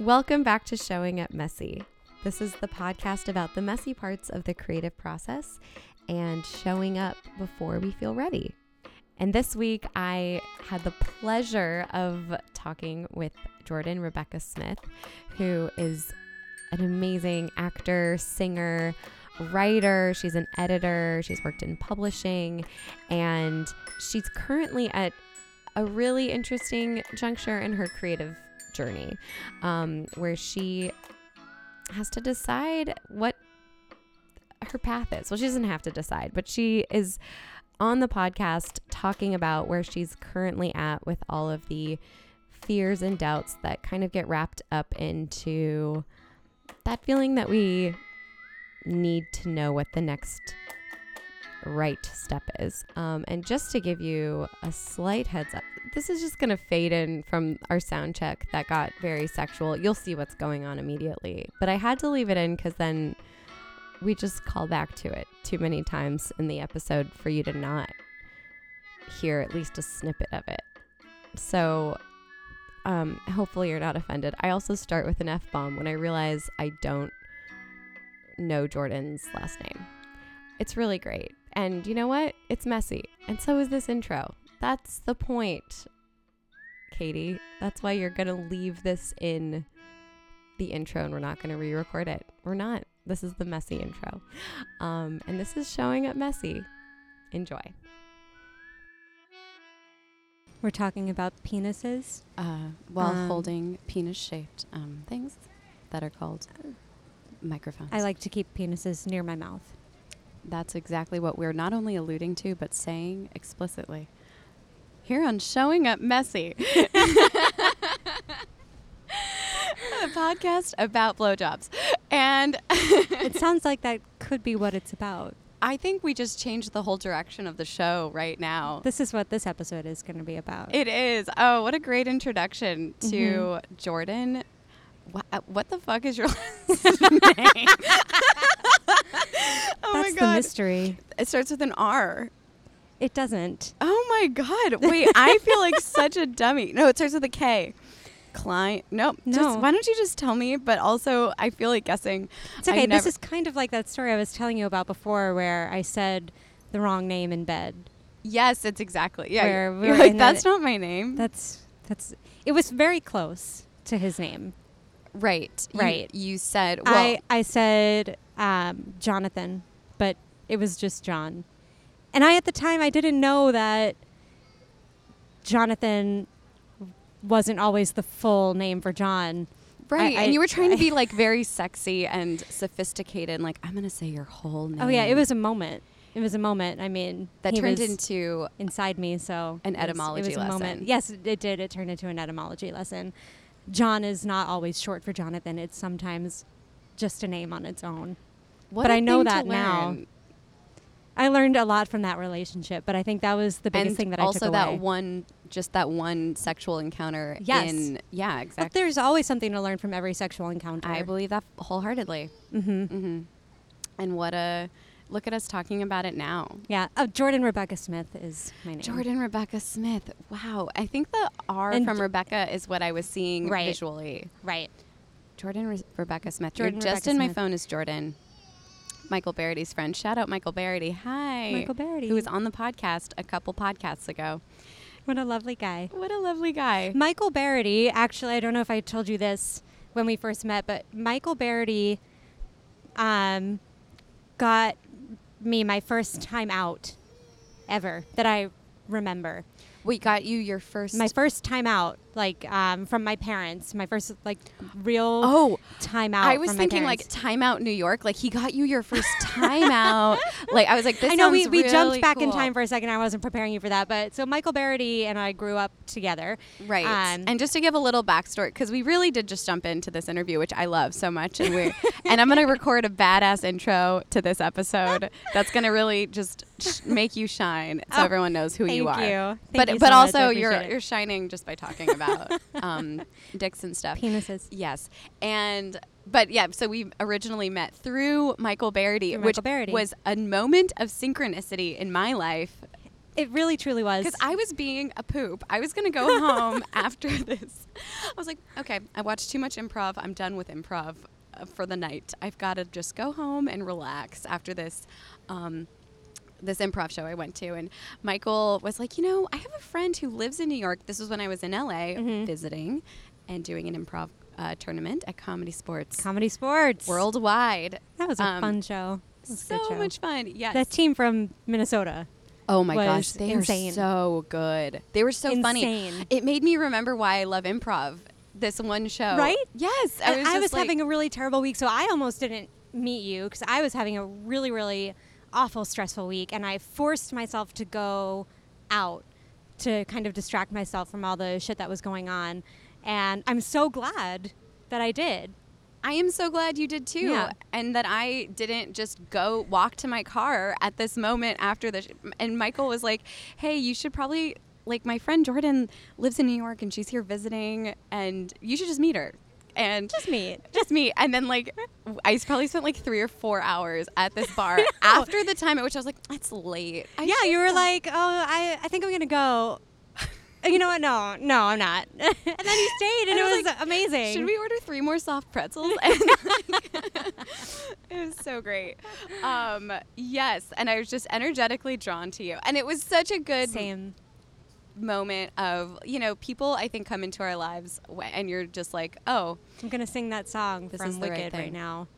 Welcome back to Showing Up Messy. This is the podcast about the messy parts of the creative process and showing up before we feel ready. And this week, I had the pleasure of talking with Jordan Rebecca Smith, who is an amazing actor, singer, writer. She's an editor. She's worked in publishing, and she's currently at a really interesting juncture in her creative journey um, where she has to decide what her path is. Well, she doesn't have to decide, but she is on the podcast talking about where she's currently at with all of the fears and doubts that kind of get wrapped up into that feeling that we need to know what the next right step is. Um, and just to give you a slight heads up, this is just going to fade in from our sound check that got very sexual. You'll see what's going on immediately. But I had to leave it in because then we just call back to it too many times in the episode for you to not hear at least a snippet of it. So um, hopefully you're not offended. I also start with an F bomb when I realize I don't know Jordan's last name. It's really great. And you know what? It's messy. And so is this intro. That's the point, Katie. That's why you're going to leave this in the intro and we're not going to re record it. We're not. This is the messy intro. Um, and this is showing up messy. Enjoy. We're talking about penises. Uh, while Um, holding penis-shaped um, things that are called microphones. I like to keep penises near my mouth. That's exactly what we're not only alluding to, but saying explicitly. Here on Showing Up Messy. a podcast about blowjobs. And it sounds like that could be what it's about. I think we just changed the whole direction of the show right now. This is what this episode is going to be about. It is. Oh, what a great introduction to Mhm. Jordan. What, what the fuck is your last name? The mystery. It starts with an R. It doesn't. Oh my god. Wait, I feel like such a dummy. No, it starts with a K. Klein. Nope. Just, No. why don't you just tell me? But also, I feel like guessing. It's okay. This is kind of like that story I was telling you about before where I said the wrong name in bed. Yes, it's exactly. Yeah. Where you're we you're were like, that's the- not my name. That's that's it was very close to his name. right. You- Right. You, said, well, I I said um, Jonathan, but it was just John. And I at the time I didn't know that Jonathan wasn't always the full name for John. Right. I- and you were trying to be like very sexy and sophisticated. And like, I'm going to say your whole name. Oh yeah, it was a moment. It was a moment. I mean, That turned into inside me. So An it was- etymology it was a lesson. Moment. Yes, it did. It turned into an etymology lesson. John is not always short for Jonathan. It's sometimes just a name on its own. What but I know that now. I learned a lot from that relationship, but I think that was the biggest and thing that I also that one, just that one sexual encounter. Yes. In, yeah, But exactly. there's always something to learn from every sexual encounter. I believe that wholeheartedly. hmm hmm And what a look at us talking about it now. Yeah. Oh, Jordan Rebecca Smith is my name. Jordan Rebecca Smith. Wow. I think the R And from J- Rebecca is what I was seeing Right. visually. Right. Jordan Re- Rebecca Smith. Jordan You're just Rebecca in my phone is Jordan. Michael Barity's friend. Shout out Michael Barity. Hi. Michael Barity. Who was on the podcast a couple podcasts ago. What a lovely guy. What a lovely guy. Michael Barity, actually, I don't know if I told you this when we first met, but Michael Barity um, got me my first time out ever that I remember. We got you your first. My first time out, like um, from my parents, my first like real oh, time out. I was thinking like time out New York. Like he got you your first time out. Like I was like, this I know we, we really jumped back in time for a second. I wasn't preparing you for that, but so Michael Barity and I grew up together. Right. Um, and just to give a little backstory, because we really did just jump into this interview, which I love so much, and we're and I'm gonna record a badass intro to this episode that's gonna really just sh- make you shine, so Oh, everyone knows who you are. you. Thank but you but so. Also you're it. you're shining just by talking about um, dicks and stuff. Penises. Yes, and but yeah, so we originally met through Michael Barity, Through which Michael Barity. was a moment of synchronicity in my life. It really truly was. Because I was being a poop. I was gonna go home after this. I was like, okay, I watched too much improv. I'm done with improv uh, for the night. I've got to just go home and relax after this. Um, this improv show I went to, and Michael was like, you know, I have a friend who lives in New York. This was when I was in LA Mhm. visiting and doing an improv uh, tournament at ComedySportz Comedy Sports. worldwide. That was a Um, fun show. It was a good So show. much fun. Yes. That team from Minnesota. Oh my gosh, they insane. are so good. They were so funny. It made me remember why I love improv. This one show, Right? Yes, I was, I was like- having a really terrible week, so I almost didn't meet you because I was having a really, really awful, stressful week, and I forced myself to go out to kind of distract myself from all the shit that was going on. And I'm so glad that I did. I am so glad you did too, Yeah. and that I didn't just go walk to my car at this moment after the. Sh- and Michael was like, "Hey, you should probably like my friend Jordan lives in New York and she's here visiting, and you should just meet her." And Just me. just me. And then like I probably spent like three or four hours at this bar after the time at which I was like, it's late. I yeah, you were go." like, oh, I, I think I'm going to go. you know what? No, no, I'm not. and then you stayed, and, And it was, was like, amazing. Should we order three more soft pretzels? And, like, it was so great. Um, yes, and I was just energetically drawn to you, and it was such a good Same. Moment of you know people I think come into our lives and you're just like oh I'm to sing that song This from is the right right, now.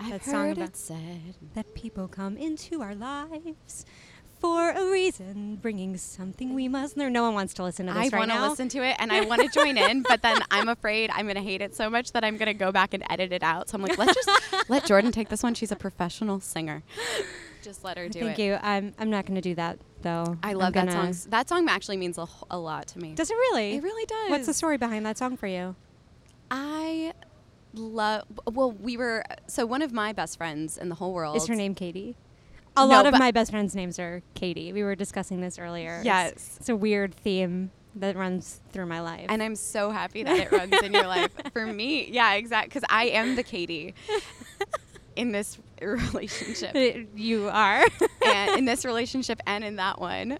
I've That song heard about- it said. that people come into our lives for a reason, bringing something we must learn. No one wants to listen to this I right want to now. listen to it and I want to join in, but then I'm afraid I'm going to hate it so much that I'm going to go back and edit it out. So I'm like, let's just let Jordan take this one. She's a professional singer. Just let her do it. Thank it. you. I'm I'm not going to do that though. I I'm love that gonna- song. That song actually means a, wh- a lot to me. Does it really? It really does. What's the story behind that song for you? I love. Well, we were so one of my best friends in the whole world. Is her name Katie? A No, lot of but- my best friends' names are Katie. We were discussing this earlier. It's- Yes. It's, a weird theme that runs through my life. And I'm so happy that it runs in your life. For me, yeah, exactly. Because I am the Katie in this relationship, you are. and in this relationship, and in that one.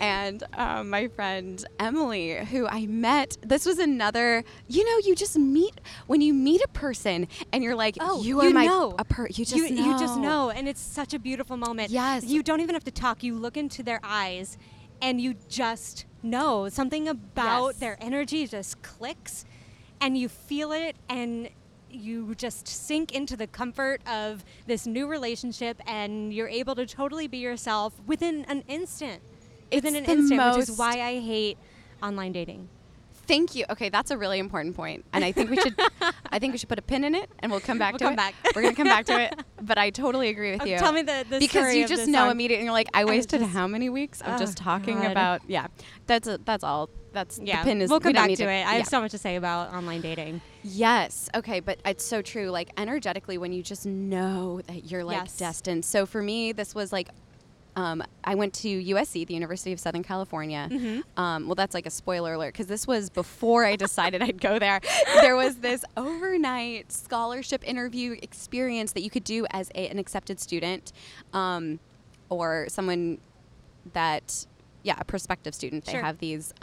and um, my friend Emily, who I met, this was another. You know, you just meet when you meet a person, and you're like, Oh, you you are my know. a per. You just you, know. you just know, and it's such a beautiful moment. Yes. You don't even have to talk. You look into their eyes, and you just know something about Yes. their energy just clicks, and you feel it, and you just sink into the comfort of this new relationship, and you're able to totally be yourself within an instant. within an It's instant, which is why I hate online dating. Thank you. Okay, that's a really important point, and I think we should. I think we should put a pin in it, and we'll come back We'll to come it. back. We're gonna come back to it, but I totally agree with Uh, you. tell me the- the because you just know song. immediately. You're like, I was wasted just- how many weeks of Oh, just talking God. about. Yeah, that's a, that's all. That's Yeah, the pin is. we'll come don't back need to it. I have so much to say about online dating. Yes. Okay, but it's so true. Like energetically, when you just know that you're like Yes. destined. So for me, this was like. Um, I went to USC, the University of Southern California. Mhm. Um, well, that's like a spoiler alert because this was before I decided I'd go there. There was this overnight scholarship interview experience that you could do as a, an accepted student um, or someone that, yeah, a prospective student. They Sure. have these.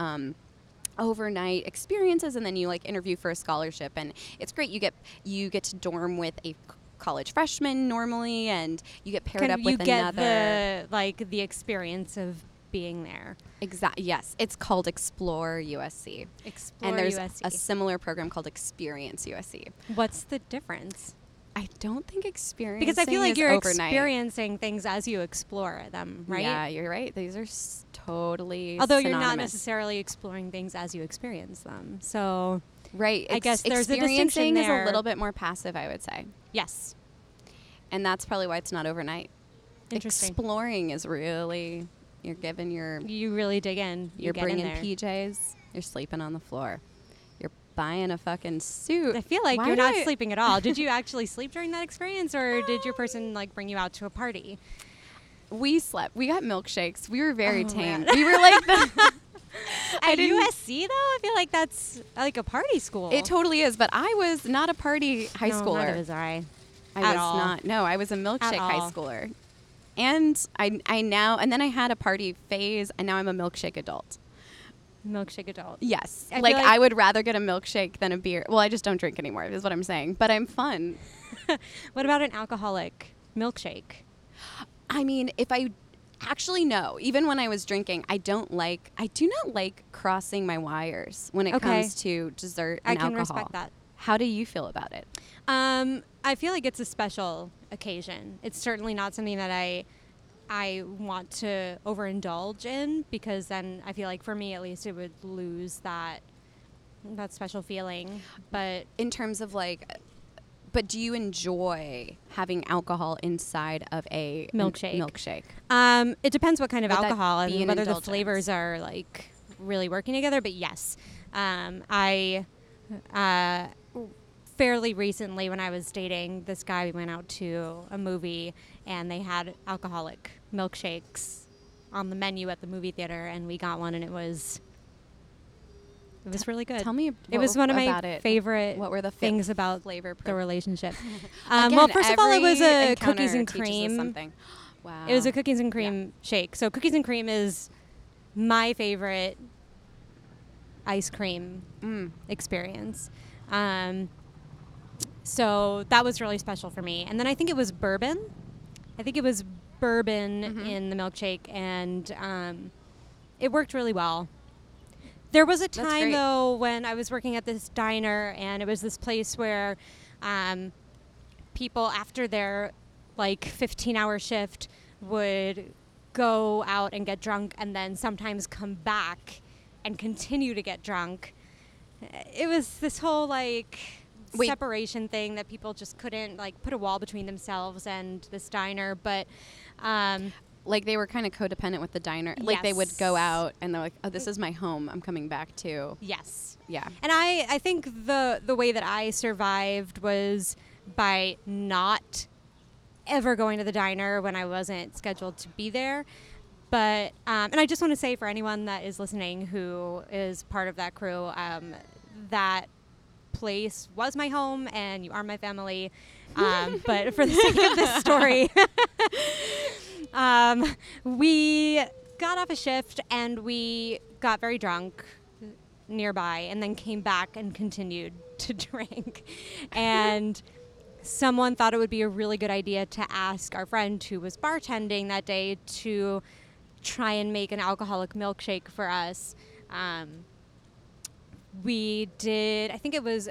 Overnight experiences and then you like interview for a scholarship and it's great you get you get to dorm with a college freshman normally and you get paired up with you get another the like the experience of being there. Exactly. yes it's called explore usc Explore and there's USC. a similar program called experience usc What's the difference? i don't think experience Because I feel like you're overnight. experiencing things as you explore them, right? yeah you're right these are s- totally Although you're not necessarily exploring things as you experience them. So right I ex- guess there's a experiencing is a little bit more passive i would say yes, and that's probably why it's not overnight interesting. exploring is really you're giving your you really dig in. You you're get bringing in there. PJs. You're sleeping on the floor. You're buying a fucking suit. I feel like Why you're not I- sleeping at all. Did you actually sleep during that experience, or did your person like bring you out to a party? We slept. We got milkshakes. We were very Oh, tame. man. We were like the. At USC though, I feel like that's like a party school. It totally is, but I was not a party high no, schooler. Neither was I. I at was all. not. No, I was a milkshake high schooler. and I I now and then I had a party phase, and now I'm a milkshake adult. Milkshake adult. Yes, I like, like- I would rather get a milkshake than a beer. Well, I just don't drink anymore. Is what I'm saying. But I'm fun. What about an alcoholic milkshake? I mean, if I actually no, even when I was drinking, I don't like. I do not like crossing my wires when it Okay. comes to dessert and I can alcohol. respect that. How do you feel about it? Um, I feel like it's a special occasion. It's certainly not something that I I want to overindulge in because then I feel like for me at least it would lose that that special feeling. But in terms of like but do you enjoy having alcohol inside of a Milkshake. milkshake um, it depends what kind of Would alcohol and an whether the flavors are like really working together. But yes, um, I uh, fairly recently when I was dating this guy, we went out to a movie and they had alcoholic milkshakes on the menu at the movie theater, and we got one, and it was it was really good. tell me it was one of my it. favorite what were the things about flavor the relationship. um, Again, well, first of all, it was a cookies and cream. something. wow It was a cookies and cream shake. So cookies and cream is my favorite ice cream mm. experience. Um, so that was really special for me. And then I think it was bourbon. I think it was bourbon Mhm. in the milkshake, and um, it worked really well. There was a time though when I was working at this diner, and it was this place where um, people after their like 15 hour shift would go out and get drunk and then sometimes come back and continue to get drunk. It was this whole like Wait. separation thing that people just couldn't like put a wall between themselves and this diner, but um, like they were kind of codependent with the diner like they would go out and they're like oh this is my home i'm coming back to yes. yeah And I, I think the the way that I survived was by not ever going to the diner when I wasn't scheduled to be there. But um, and I just want to say for anyone that is listening who is part of that crew, um, that place was my home and you are my family. Um, but for the sake of this story, um, we got off a shift and we got very drunk nearby and then came back and continued to drink. And someone thought it would be a really good idea to ask our friend who was bartending that day to try and make an alcoholic milkshake for us. Um, we did, I think it was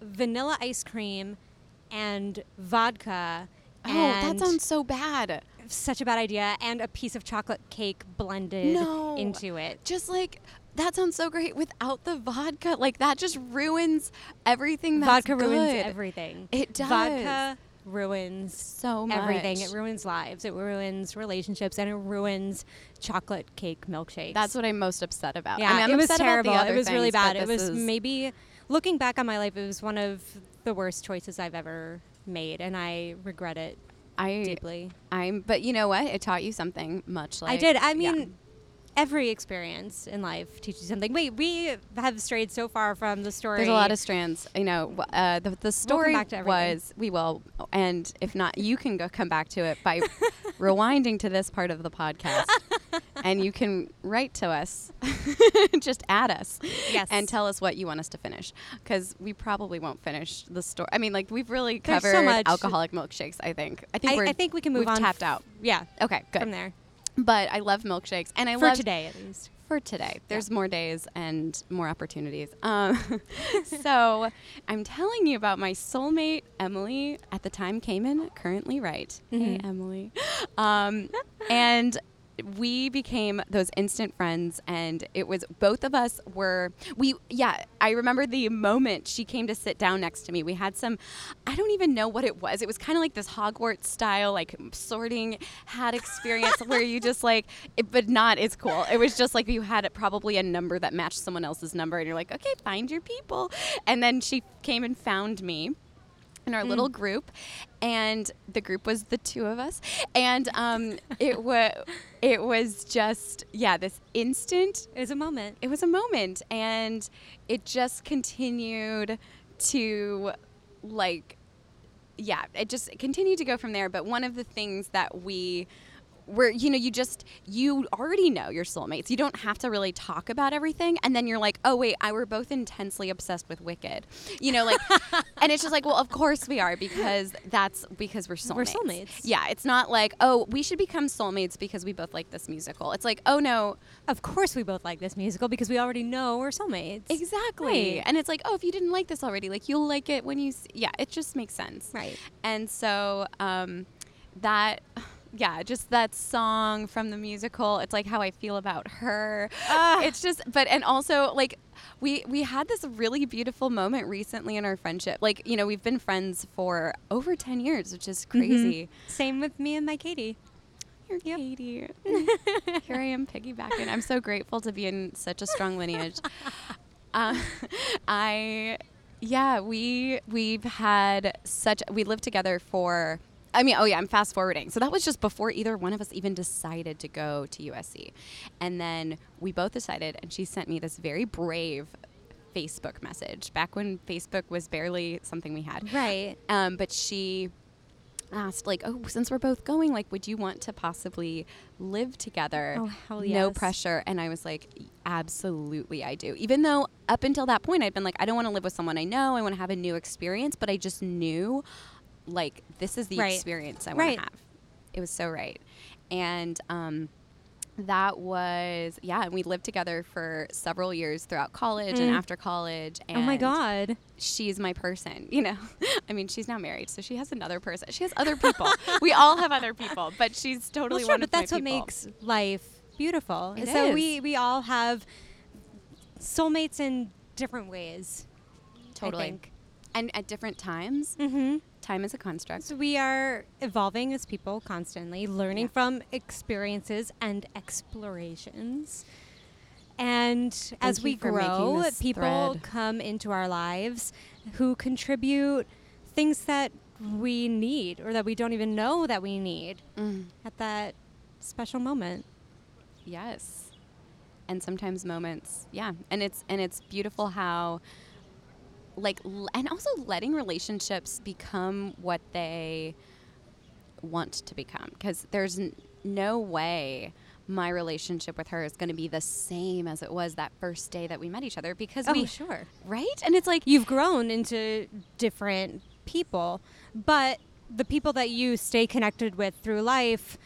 vanilla ice cream and vodka. oh that sounds so bad such a bad idea, and a piece of chocolate cake blended No. into it. just like that sounds so great without the vodka like that just ruins everything that's Vodka ruins everything. It does. Vodka ruins so much everything. It ruins lives. It ruins relationships, and it ruins chocolate cake milkshakes. that's what i'm most upset about yeah. I mean, it was upset about the terrible. It was really things, but bad. It was is- maybe looking back on my life, it was one of the worst choices I've ever made, and I regret it I, deeply. I'm, but you know what? It taught you something much like I did. I yeah. mean, every experience in life teaches you something. Wait, we have strayed so far from the story. There's a lot of strands. You know, uh, the the story back to everything. was we will, and if not, you can go come back to it by rewinding to this part of the podcast, and you can write to us, just add us, Yes. and tell us what you want us to finish, because we probably won't finish the story. I mean, like we've really There's so covered much- alcoholic milkshakes. I think. I think I. I think we can move we've on. tapped out. Yeah, Okay, good. from there But I love milkshakes, and I love today at least. for today. There's more days and more opportunities. Um, so I'm telling you about my soulmate, Emily, at the time Cayman, currently right. Hey, Mhm. Emily. Um, and we became those instant friends and it was both of us were we yeah i remember the moment she came to sit down next to me. We had some i don't even know what it was. It was kind of like this hogwarts style like sorting hat experience where you just like it, but not as cool. It was just like you had probably a number that matched someone else's number and you're like okay find your people. And then she came and found me in our little group and the group was the two of us and um, it was it was just yeah this instant It was a moment. it was a moment and it just continued to like yeah it just continued to go from there but one of the things that we where you know you just you already know your soulmates. You don't have to really talk about everything, and then you're like, oh wait, I we're both intensely obsessed with Wicked, you know, like, and it's just like, well, of course we are because that's because we're soulmates. We're soulmates. Yeah, it's not like oh we should become soulmates because we both like this musical. It's like oh no, Of course, we both like this musical because we already know we're soulmates. exactly, Right. and it's like oh if you didn't like this already, like you'll like it when you s- yeah, it just makes sense. Right. And so um, that, yeah, just that song from the musical. It's like how I feel about her. Ah. It's just, but and also like we we had this really beautiful moment recently in our friendship. Like you know we've been friends for over ten years, which is crazy. Same with me and my Katie. You're Katie. Here I am piggybacking. I'm so grateful to be in such a strong lineage. Uh, I, yeah, we we've had such. We lived together for. I mean, oh yeah, I'm fast forwarding. So that was just before either one of us even decided to go to USC, and then we both decided, and she sent me this very brave Facebook message back when Facebook was barely something we had. Right. Um, but she asked, like, oh, since we're both going, like, would you want to possibly live together? Oh, hell yes. No pressure. And I was like, absolutely, I do. Even though up until that point, I'd been like, I don't want to live with someone I know. I want to have a new experience. But I just knew, like, this is the Right. experience I want Right. to have. It was so right. And, um, that was yeah and we lived together for several years throughout college and Mm. after college and oh my God. she's my person, you know. I mean, she's now married, so she has another person. She has other people. we all have other people, but she's totally well, sure, one but of my that's what people. makes life beautiful. It so is. we we all have soulmates in different ways. totally I think. And at different times. Mm-hmm. Time is a construct. So we are evolving as people constantly, learning Yeah. from experiences and explorations. And as we you for making grow, people thread. come into our lives who contribute things that we need or that we don't even know that we need Mm, at that special moment. yes, and sometimes moments, yeah, and it's and it's beautiful how, like, and also letting relationships become what they want to become because there's n- no way my relationship with her is going to be the same as it was that first day that we met each other because Oh, we sure. right and it's like You've grown into different people, but the people that you stay connected with through life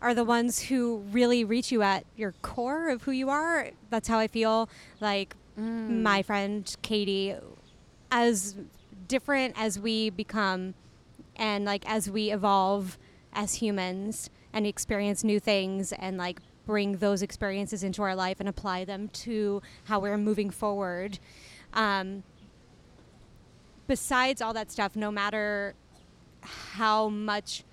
are the ones who really reach you at your core of who you are. That's how I feel like Mm. my friend Katie, as different as we become and like as we evolve as humans and experience new things and like bring those experiences into our life and apply them to how we're moving forward. Um, besides all that stuff, no matter how much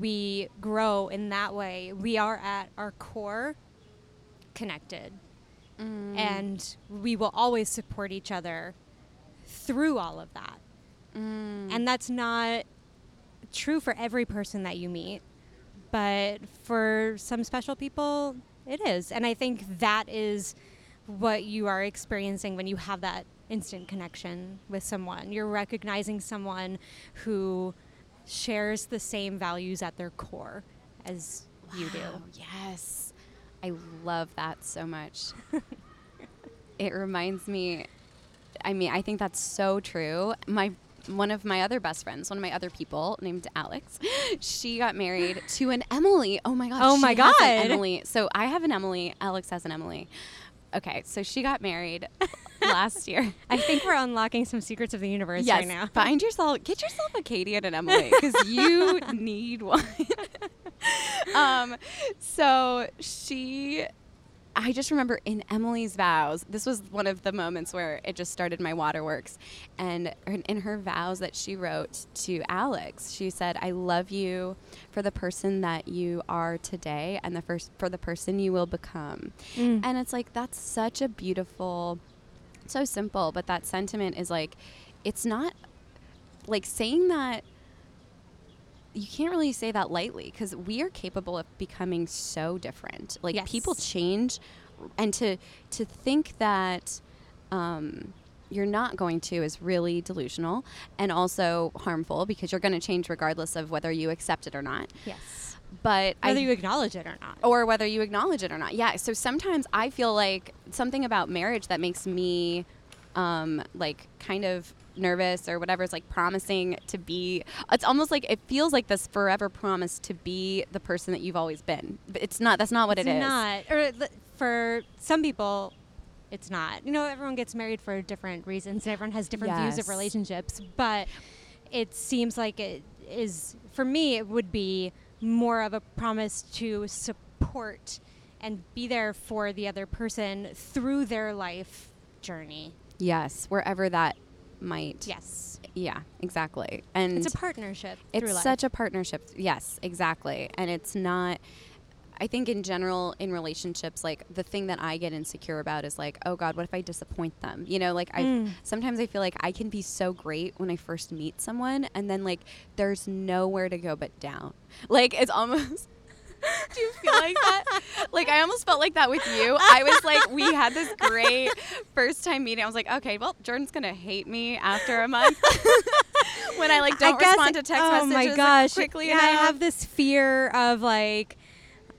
we grow in that way, we are at our core connected. Mm. And we will always support each other through all of that. Mm. And that's not true for every person that you meet, but for some special people, it is. And I think that is what you are experiencing when you have that instant connection with someone. You're recognizing someone who shares the same values at their core as you do. Yes. I love that so much. it reminds me I mean, I think that's so true. My one of my other best friends, one of my other people named Alex, she got married to an Emily. Oh my gosh. Oh my she has an God. Emily. So I have an Emily, Alex has an Emily. Okay, so she got married last year. I think we're unlocking some secrets of the universe yes, right now. find yourself, get yourself a Katie and an Emily because you need one. um, so she, I just remember in Emily's vows, this was one of the moments where it just started my waterworks. And in- her vows that she wrote to Alex, she said, I love you for the person that you are today and the first for the person you will become. Mm. And it's like, that's such a beautiful, so simple, but that sentiment is like, it's not like saying that you can't really say that lightly because we are capable of becoming so different. Like Yes. people change, and to to think that um, you're not going to is really delusional and also harmful because you're going to change regardless of whether you accept it or not. Yes. but Whether I you acknowledge it or not. or whether you acknowledge it or not. Yeah. So sometimes I feel like something about marriage that makes me um, like kind of nervous or whatever is like promising to be it's almost like it feels like this forever promise to be the person that you've always been but it's not that's not what it's it is not. Or for some people, it's not. You know, everyone gets married for different reasons, and everyone has different views of relationships. But it seems like it is for me. It would be more of a promise to support and be there for the other person through their life journey. yes wherever that might. Yes, yeah exactly. And it's a partnership. it's such a partnership. Yes exactly. And it's not i think in general in relationships like the thing that i get insecure about is like oh god what if i disappoint them? You know like i Mm. sometimes i feel like i can be so great when i first meet someone and then like there's nowhere to go but down. Like it's almost do you feel like that? like I almost felt like that with you. I was like, we had this great first time meeting. I was like, okay, well, Jordan's gonna hate me after a month when I like don't guess- respond to text oh messages my like, gosh. quickly yeah, enough. I have this fear of like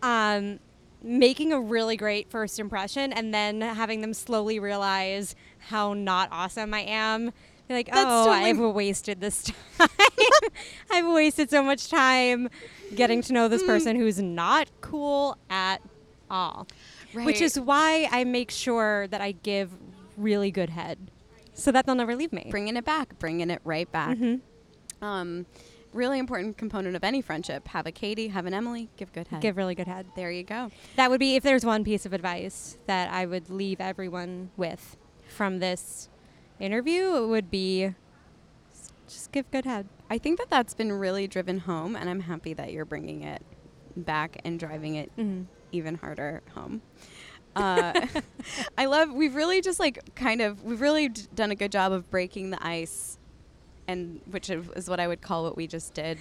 um, making a really great first impression and then having them slowly realize how not awesome I am. Be like, That's oh, totally- I've wasted this time. I've wasted so much time getting to know this person who's not cool at all. Which is why I make sure that I give really good head so that they'll never leave me. bringing it back, bringing it right back. Mhm. Um, really important component of any friendship. Have a Katie, have an Emily, give good head. Give really good head. there you go. That would be if there's one piece of advice that I would leave everyone with from this interview, would be just give good head. I think that that's been really driven home, and I'm happy that you're bringing it back and driving it Mm-hmm. even harder home. Uh, I love. We've really just like kind of. We've really d- done a good job of breaking the ice, and which is what I would call what we just did.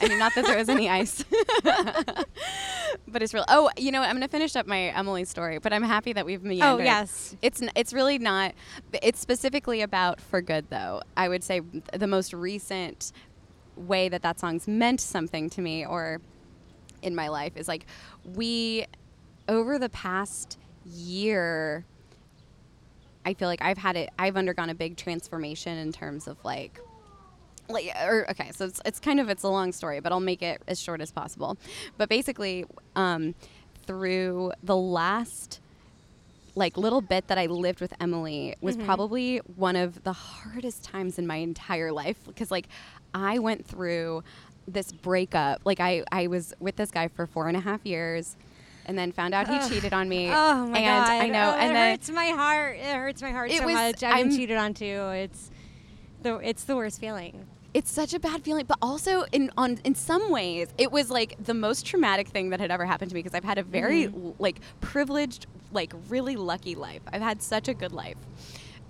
I mean, not that there was any ice, but it's real. Oh, you know, what? I'm gonna finish up my Emily story, but I'm happy that we've oh, meandered. Oh yes, It's n- it's really not. It's specifically about for good though. I would say the most recent way that that song's meant something to me or in my life is like we over the past year I feel like I've had it I've undergone a big transformation in terms of like like or okay so it's, it's kind of it's a long story but i'll make it as short as possible but basically um, through the last like little bit that i lived with emily was Mhm. probably one of the hardest times in my entire life because like i went through this breakup like i i was with this guy for four and a half years and then found out he Ugh. cheated on me oh my and god, i know Oh, and it then hurts my heart. It hurts my heart so was- much. I've been cheated on too. It's the it's the worst feeling. It's such a bad feeling but also in on in some ways it was like the most traumatic thing that had ever happened to me because i've had a very Mhm. like privileged like really lucky life i've had such a good life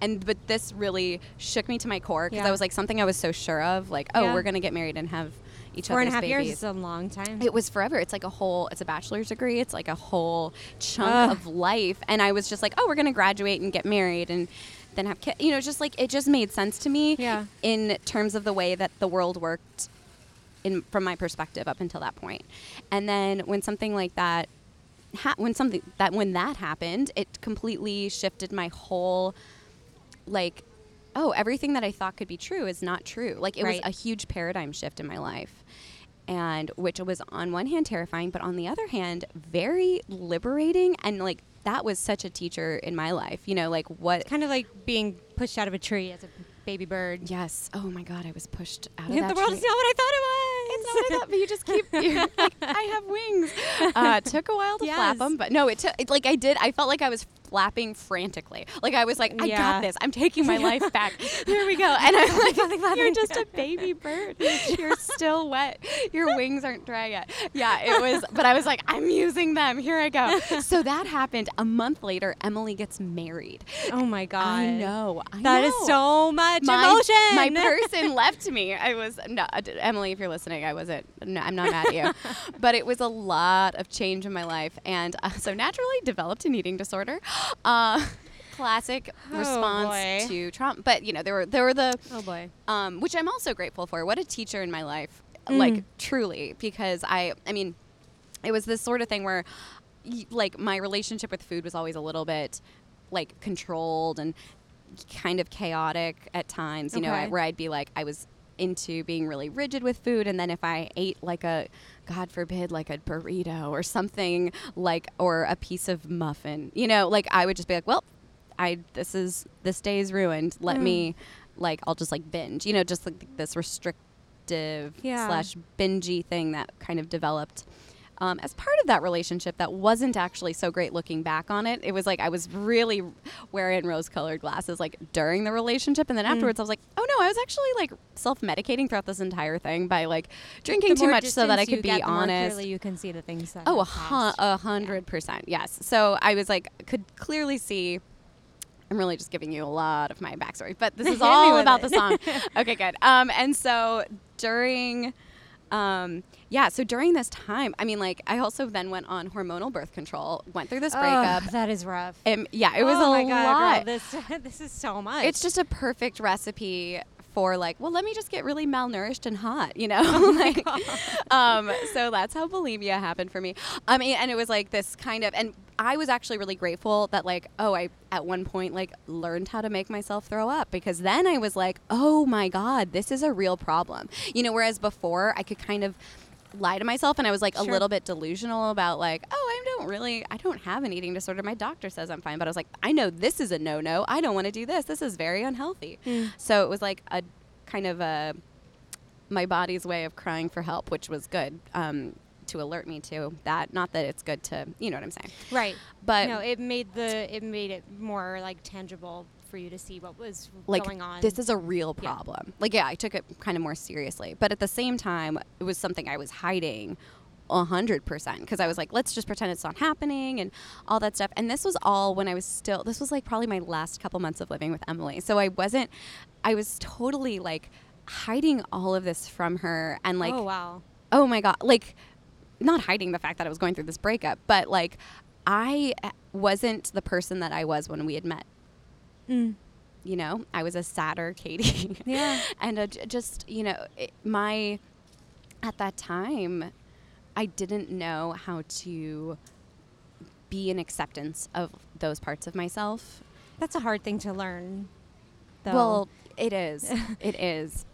and but this really shook me to my core because Yeah. i was like something i was so sure of like oh Yeah. we're gonna get married and have each Four and a half babies years is a long time. it was forever. It's like a whole, it's a bachelor's degree. It's like a whole chunk Ugh. of life. And I was just like, oh, we're going to graduate and get married and then have kids. You know, just like, it just made sense to me Yeah. in terms of the way that the world worked in, from my perspective up until that point. And then when something like that, ha- when something that, when that happened, it completely shifted my whole, like, oh, everything that I thought could be true is not true. Like, it Right. was a huge paradigm shift in my life and which was on one hand terrifying but on the other hand very liberating and like that was such a teacher in my life you know like what kind of like being pushed out of a tree as a baby bird. yes oh my god i was pushed out of the that world tree. is not what I thought it was. it's not what I thought, but you just keep. Like, I have wings. Uh, it took a while to flap them, but no, it took. It, like I did. I felt like I was flapping frantically. Like I was like, I Yeah. got this. I'm taking my life back. Here we go. And I'm like, you're just a baby bird. You're still wet. Your wings aren't dry yet. Yeah, it was. But I was like, I'm using them. Here I go. So that happened. A month later, Emily gets married. Oh my god. I know. I That is know so much my, emotion. My person left me. I was no, uh, Emily. If you're listening, I wasn't. No, I'm not mad at you, but it was a lot of change in my life, and uh, so naturally developed an eating disorder. Uh, classic Oh, response boy. to trauma. But you know, there were there were the oh boy. um, which I'm also grateful for. What a teacher in my life, Mm. like truly, because I, I mean, it was this sort of thing where like my relationship with food was always a little bit like controlled and kind of chaotic at times you know Okay. I- where i'd be like i was into being really rigid with food and then if i ate like a god forbid like a burrito or something like or a piece of muffin you know like i would just be like well i this is this day is ruined let Mm. me like i'll just like binge you know just like this restrictive Yeah. slash bingy thing that kind of developed um, as part of that relationship that wasn't actually so great looking back on it. It was like I was really wearing rose colored glasses like during the relationship. And then Mm. afterwards, I was like, oh no, I was actually like self medicating throughout this entire thing by like drinking The too much so that I could be get, the more honest. clearly you can see the things that. Oh, a, hun- a hundred percent. Yes. So I was like, could clearly see. I'm really just giving you a lot of my backstory, but this is all about it. the song. okay, good. Um, and so during, um, yeah, so during this time, I mean, like, I also then went on hormonal birth control, went through this breakup. That is rough. Um, yeah, it was oh a my God, lot. Girl, this this is so much. It's just a perfect recipe for like, well, let me just get really malnourished and hot, you know? Oh like, um, so that's how bulimia happened for me. I mean, and it was like this kind of, and I was actually really grateful that like, oh, I at one point like learned how to make myself throw up because then I was like, oh my god, this is a real problem, you know. Whereas before, I could kind of lie to myself and I was like a little bit delusional about like, oh, I don't really I don't have an eating disorder. My doctor says I'm fine, but I was like, I know this is a no-no. I don't want to do this. This is very unhealthy. Mm. So it was like a kind of a my body's way of crying for help, which was good. Um, to alert me to that. Not that it's good to, you know what I'm saying. right. But no, it made the it made it more like tangible for you to see what was like going on. this is a real Yeah. problem. Like yeah, I took it kind of more seriously, but at the same time, it was something I was hiding a hundred percent because I was like, let's just pretend it's not happening and all that stuff. And this was all when I was still. This was like probably my last couple months of living with Emily, so I wasn't. I was totally like hiding all of this from her and oh, like oh wow. oh my god like not hiding the fact that i was going through this breakup but like i wasn't the person that i was when we had met Mm. you know i was a sadder katie Yeah. and a, just you know it, my at that time i didn't know how to be in acceptance of those parts of myself That's a hard thing to learn. Though. Well, it is. it is.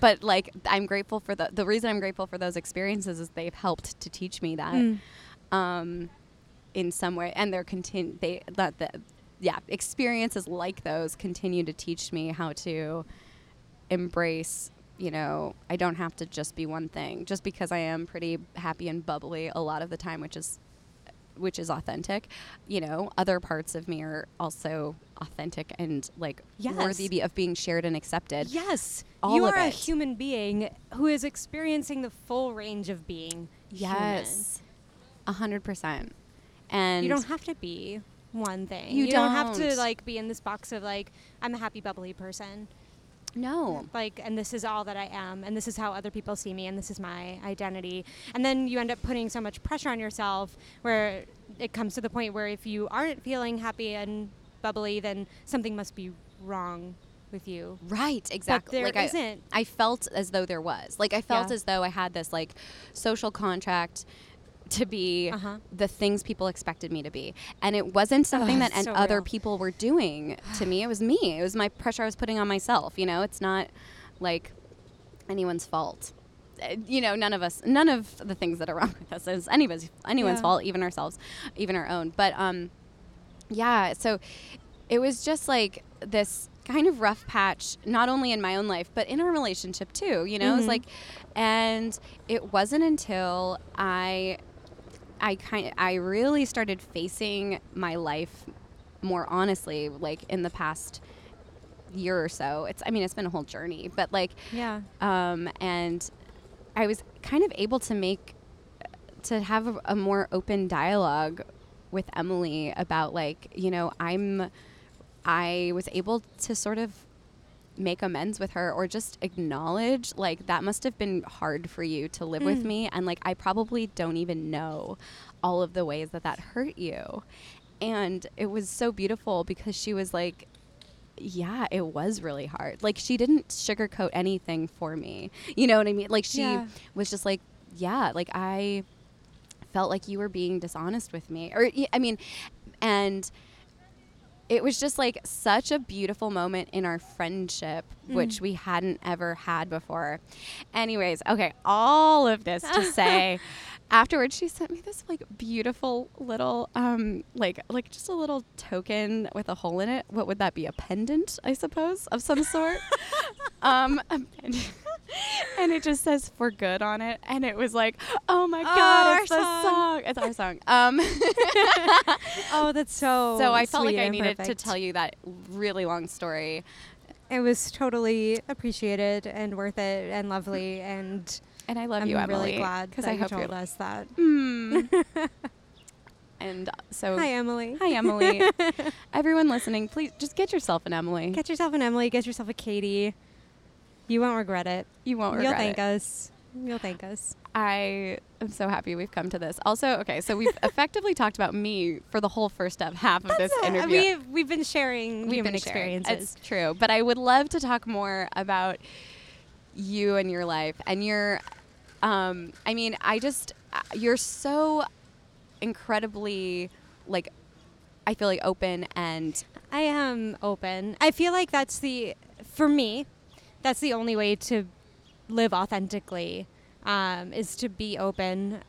But like I'm grateful for the the reason I'm grateful for those experiences is they've helped to teach me that Mm. um in some way and they're continue they that the yeah, experiences like those continue to teach me how to embrace you know, I don't have to just be one thing. Just because I am pretty happy and bubbly a lot of the time, which is which is authentic, you know, other parts of me are also authentic and like Yes. worthy of being shared and accepted. Yes, All you are a human being who is experiencing the full range of being. Yes, a hundred percent. And you don't have to be one thing. You don't have to like be in this box of like I'm a happy bubbly person. No. Like, and this is all that I am, and this is how other people see me, and this is my identity. And then you end up putting so much pressure on yourself where it comes to the point where if you aren't feeling happy and bubbly, then something must be wrong with you. Right, exactly. there like I, isn't. I felt as though there was. Like I felt Yeah. as though I had this like social contract to be Uh-huh. the things people expected me to be. And it wasn't something Ugh, that so other real. people were doing to me. It was me. It was my pressure I was putting on myself, you know? It's not like anyone's fault. Uh, You know, none of us, none of the things that are wrong with us is anyone's anyone's Yeah. fault, even ourselves, even our own. But um, yeah, so it was just like this kind of rough patch, not only in my own life, but in our relationship too. You know, it was Mhm. like, and it wasn't until I, I kind, I really started facing my life more honestly, like in the past year or so. It's, I mean, it's been a whole journey, but like, Yeah. um, and I was kind of able to make to have a, a more open dialogue with Emily about like you know I'm I was able to sort of make amends with her or just acknowledge like that must have been hard for you to live with Mm. me and like I probably don't even know all of the ways that that hurt you and it was so beautiful because she was like yeah, it was really hard. Like she didn't sugarcoat anything for me. You know what I mean? Like she Yeah. was just like, yeah, like I felt like you were being dishonest with me. Or, I mean, and it was just like such a beautiful moment in our friendship, which we hadn't ever had before. Anyways, okay, all of this to say, afterwards she sent me this like beautiful little, um, like like just a little token with a hole in it. What would that be? A pendant, I suppose, of some sort. um, a pendant. and it just says "for good" on it, and it was like, oh my god, our it's the song. song. It's our song. Um. Oh, that's so. So I felt like I needed to tell you that really long story. It was totally appreciated and worth it and lovely, and And I love I'm you, Emily. really glad because I you hope told you're. us that. Mm. and uh, so, Hi, Emily. hi, Emily. Everyone listening, please just get yourself an Emily. Get yourself an Emily. Get yourself a Katie. You won't regret it. you won't regret it. You'll thank it. us. You'll thank us. I am so happy we've come to this. Also, okay, so we've effectively talked about me for the whole first half half of this Uh, interview. We've we've been sharing We've human been sharing. It's true, but I would love to talk more about you and your life and your. Um, I mean, I just uh, you're so incredibly like. I feel like open and I am open. I feel like that's the for me, that's the only way to live authentically um, is to be open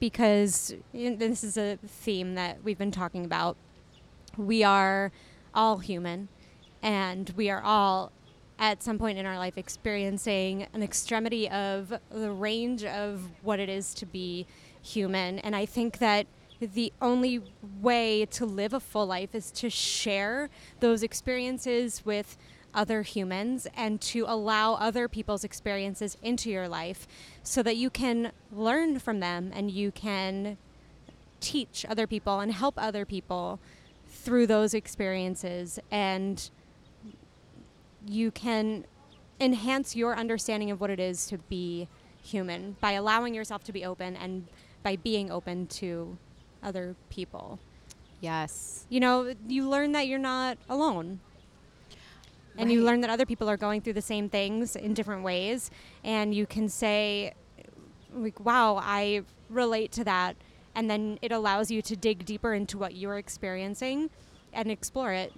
because this is a theme that we've been talking about. We are all human, and we are all at some point in our life experiencing an extremity of the range of what it is to be human. And I think that the only way to live a full life is to share those experiences with other humans and to allow other people's experiences into your life so that you can learn from them and you can teach other people and help other people through those experiences and you can enhance your understanding of what it is to be human by allowing yourself to be open and by being open to other people. yes, You know, you learn that you're not alone. And you learn that other people are going through the same things in different ways. And you can say, like, wow, I relate to that. And then it allows you to dig deeper into what you're experiencing and explore it.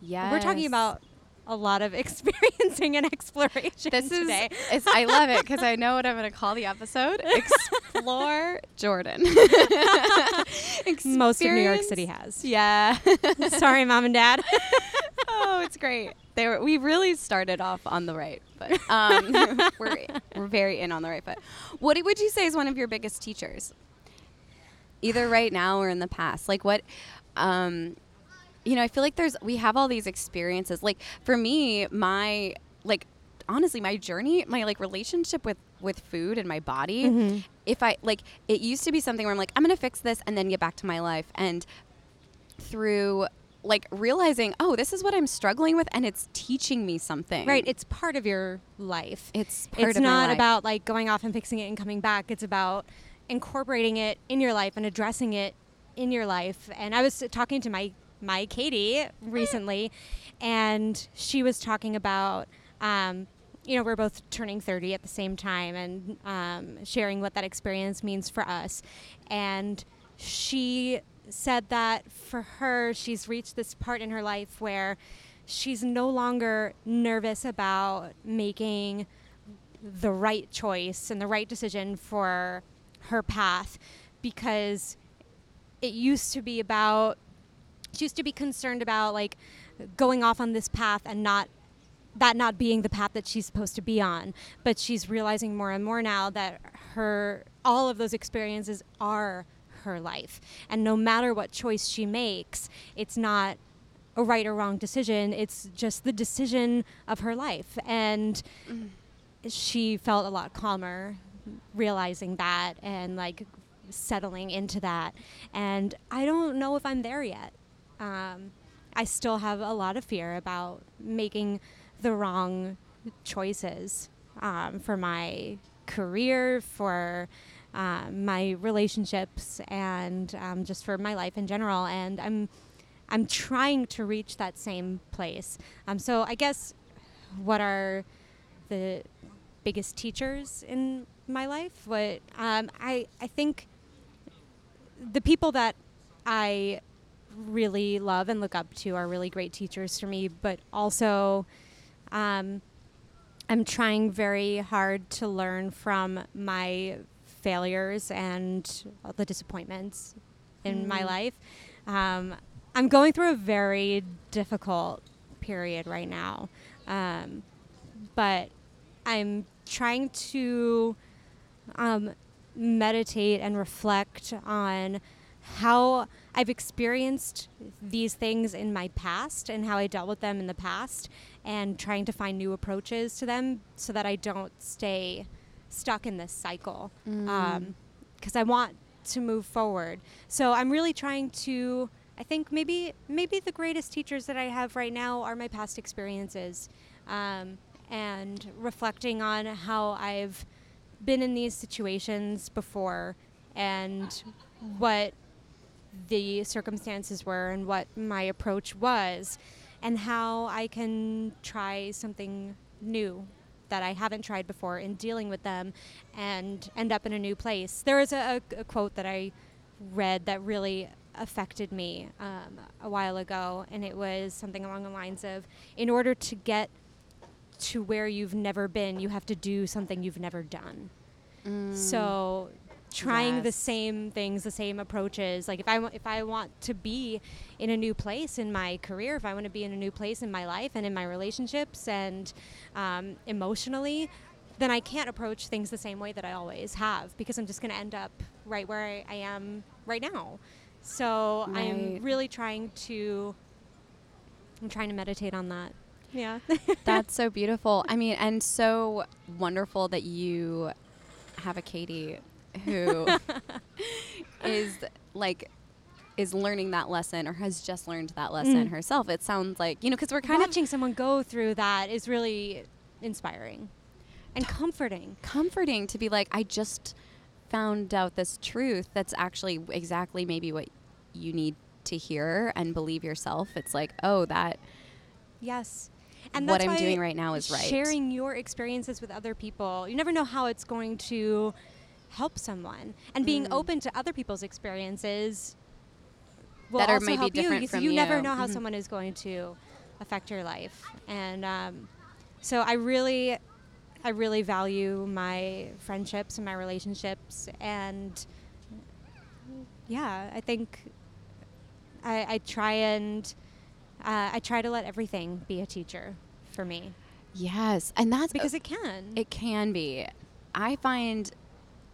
yes. We're talking about a lot of experiencing and exploration This is today. it's, I love it because I know what I'm going to call the episode. Explore Jordan. Most of New York City has. Yeah. Sorry, mom and dad. oh, it's great. They were, we really started off on the right foot. Um, we're we're very in on the right foot. What would you say is one of your biggest teachers? Either right now or in the past. Like what um you know, I feel like there's we have all these experiences. Like for me, my like honestly, my journey, my like relationship with with food and my body, Mm-hmm. if I like it used to be something where I'm like I'm going to fix this and then get back to my life and through like realizing, oh, this is what I'm struggling with and it's teaching me something. Right, it's part of your life. it's part it's not about like going off and fixing it and coming back. It's about incorporating it in your life and addressing it in your life. And I was talking to my my Katie recently, and she was talking about. Um, you know, we're both turning 30 at the same time and um, sharing what that experience means for us. And she said that for her, she's reached this part in her life where she's no longer nervous about making the right choice and the right decision for her path because it used to be about she used to be concerned about like going off on this path and not that not being the path that she's supposed to be on. But she's realizing more and more now that her all of those experiences are her life. And no matter what choice she makes it's not a right or wrong decision. It's just the decision of her life. And she felt a lot calmer realizing that and like settling into that. And i don't know if i'm there yet. Um, i still have a lot of fear about making the wrong choices um, for my career for um, my relationships and um, just for my life in general and i'm i'm trying to reach that same place um, so i guess what are the biggest teachers in my life. What um, I I think the people that I really love and look up to are really great teachers for me, but also um, I'm trying very hard to learn from my failures and the disappointments in my Mm. life. Um, I'm going through a very difficult period right now, um, but I'm trying to um, meditate and reflect on how I've experienced these things in my past and how I dealt with them in the past, and trying to find new approaches to them so that I don't stay stuck in this cycle. Mm. Because I want to move forward. So I'm really trying to. I think maybe maybe the greatest teachers that I have right now are my past experiences, um, and reflecting on how I've been in these situations before and what the circumstances were and what my approach was and how I can try something new that I haven't tried before in dealing with them and end up in a new place. There was a, a, a quote that I read that really affected me um, a while ago, and it was something along the lines of In order to get to where you've never been, you have to do something you've never done. Mm. So trying the same things, the same approaches. Like if I if I want to be in a new place in my career, if I want to be in a new place in my life and in my relationships and um, emotionally, then I can't approach things the same way that I always have because I'm just going to end up right where I, I am right now. So Right. I'm really trying to. I'm trying to meditate on that. Yeah. That's so beautiful. I mean, and so wonderful that you have a Katie who is like is learning that lesson or has just learned that lesson Mm. herself. It sounds like you know because we're kind of. Watching someone go through that is really inspiring and comforting. comforting to be like I just found out this truth that's actually exactly maybe what you need to hear and believe yourself. It's like oh that Yes. And what I'm doing right now is right. Sharing your experiences with other people, you never know how it's going to help someone. And being Mm. open to other people's experiences will That also maybe help different you. From you never know how Mhm. someone is going to affect your life. And um, so I really, I really value my friendships and my relationships. And yeah, I think I, I try and uh, I try to let everything be a teacher for me yes, and that's because it can. It can be. I find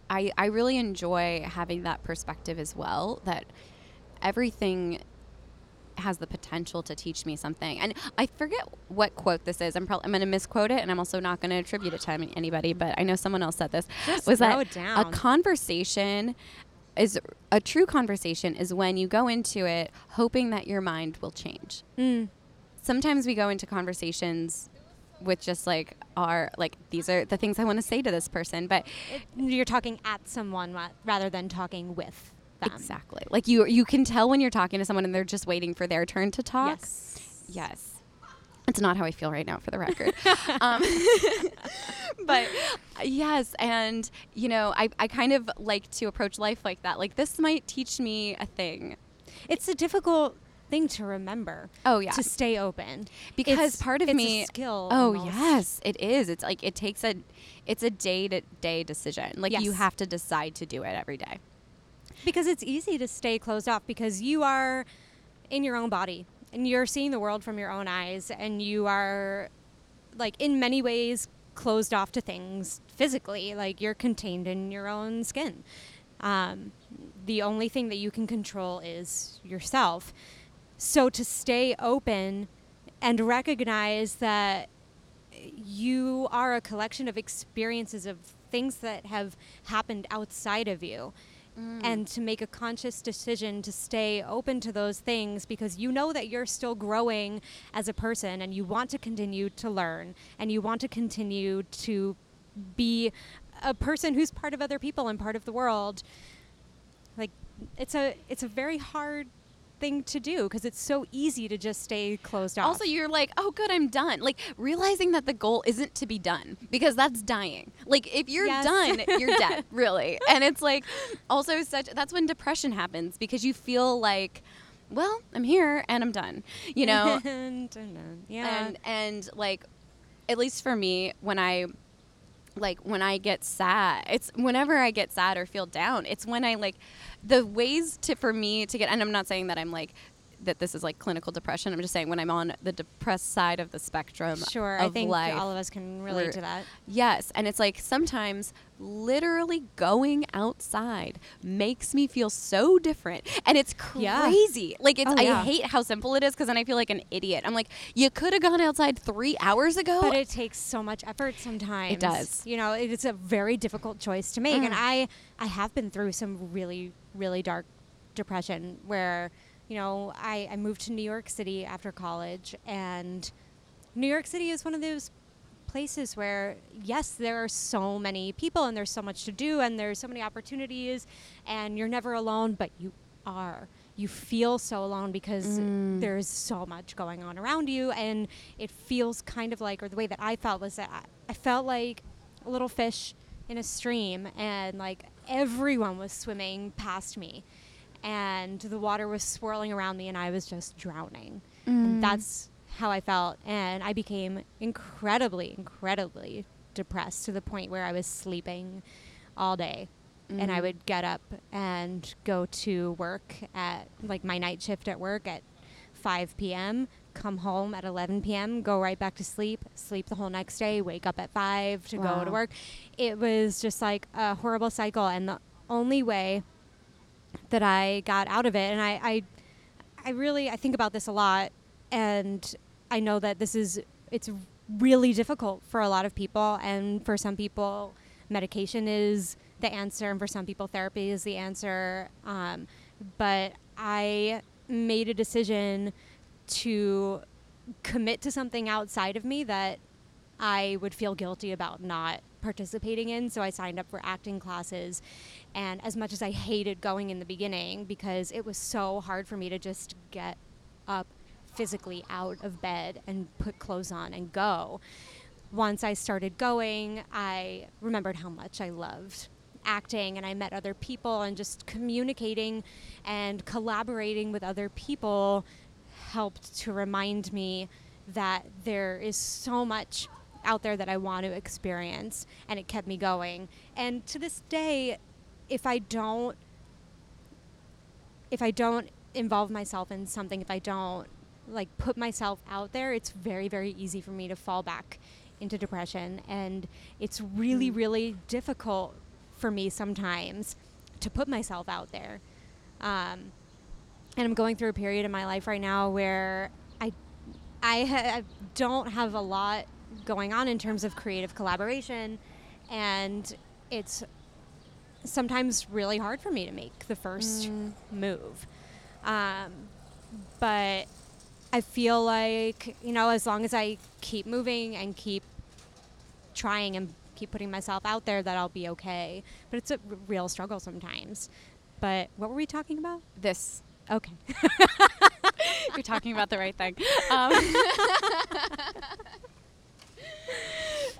I I really enjoy having that perspective as well that everything has the potential to teach me something. And I forget what quote this is. I'm probably I'm going to misquote it and I'm also not going to attribute it to anybody, but I know someone else said this. Just was that it a conversation is a true conversation is when you go into it hoping that your mind will change Mm. sometimes we go into conversations with just like our like these are the things I want to say to this person, but It- you're talking at someone ra- rather than talking with them. exactly like you you can tell when you're talking to someone and they're just waiting for their turn to talk. Yes. Yes. It's not how I feel right now, for the record. um, but yes, and you know, I, I kind of like to approach life like that. Like this might teach me a thing. It's a difficult thing to remember. Oh yeah, To stay open. because It's- part of it's a me skill. Oh almost. yes, it is. It's like it takes a it's a day to day decision. Like you have to decide to do it every day. Because it's easy to stay closed off because you are in your own body and you're seeing the world from your own eyes and you are like in many ways closed off to things physically like you're contained in your own skin um, the only thing that you can control is yourself so to stay open and recognize that you are a collection of experiences of things that have happened outside of you. Mm. And to make a conscious decision to stay open to those things because you know that you're still growing as a person and you want to continue to learn and you want to continue to be a person who's part of other people and part of the world. Like it's a it's a very hard thing to do because it's so easy to just stay closed off. Also, you're like, oh, good, I'm done. Like realizing that the goal isn't to be done because that's dying. Like if you're Yes. done, you're dead, really. And it's like also such. That's when depression happens because you feel like, well, I'm here and I'm done. You know, yeah. and and like at least for me when i like when i get sad it's whenever i get sad or feel down it's when i like the ways to for me to get and i'm not saying that i'm like that this is like clinical depression i'm just saying when i'm on the depressed side of the spectrum sure, I think life all of us can relate to that. Yes, and it's like sometimes literally going outside makes me feel so different, and it's Yeah. crazy. Like it's Oh, I yeah. hate how simple it is because then I feel like an idiot. I'm like, you could have gone outside three hours ago. But it takes so much effort sometimes. It does. You know, it's a very difficult choice to make. And Mm. I I have been through some really, really dark depression where, you know, I, I moved to New York City after college and New York City is one of those places where yes there are so many people and there's so much to do and there's so many opportunities and you're never alone but you are you feel so alone because Mm. there's so much going on around you and it feels kind of like or the way that i felt was that i, I felt like a little fish in a stream and like everyone was swimming past me and the water was swirling around me and i was just drowning Mm. and that's how I felt. And I became incredibly, incredibly depressed to the point where I was sleeping all day. And I Mhm. would get up and go to work at like my night shift at work at 5 p.m., come home at 11 p.m., go right back to sleep, sleep the whole next day, wake up at 5 to go to work. It was just like a horrible cycle. And the only way that I got out of it, and I, I, I really I think about this a lot, and I know that this is it's really difficult for a lot of people, and for some people, medication is the answer, and for some people, therapy is the answer. Um, but I made a decision to commit to something outside of me that I would feel guilty about not participating in. So I signed up for acting classes. And as much as I hated going in the beginning because it was so hard for me to just get up physically out of bed and put clothes on and go, once I started going, I remembered how much I loved acting and I met other people and just communicating and collaborating with other people helped to remind me that there is so much out there that I want to experience and it kept me going. And to this day, if I don't if I don't involve myself in something, if I don't like put myself out there, it's very very easy for me to fall back into depression and it's really Mm. really difficult for me sometimes to put myself out there. Um, and I'm going through a period in my life right now where I I, ha- I don't have a lot going on in terms of creative collaboration, and it's sometimes really hard for me to make the first Mm. move. Um, but I feel like you know, as long as I keep moving and keep trying and keep putting myself out there, that I'll be okay. But it's a r- real struggle sometimes. But what were we talking about? this Okay. you're talking about the right thing. Um,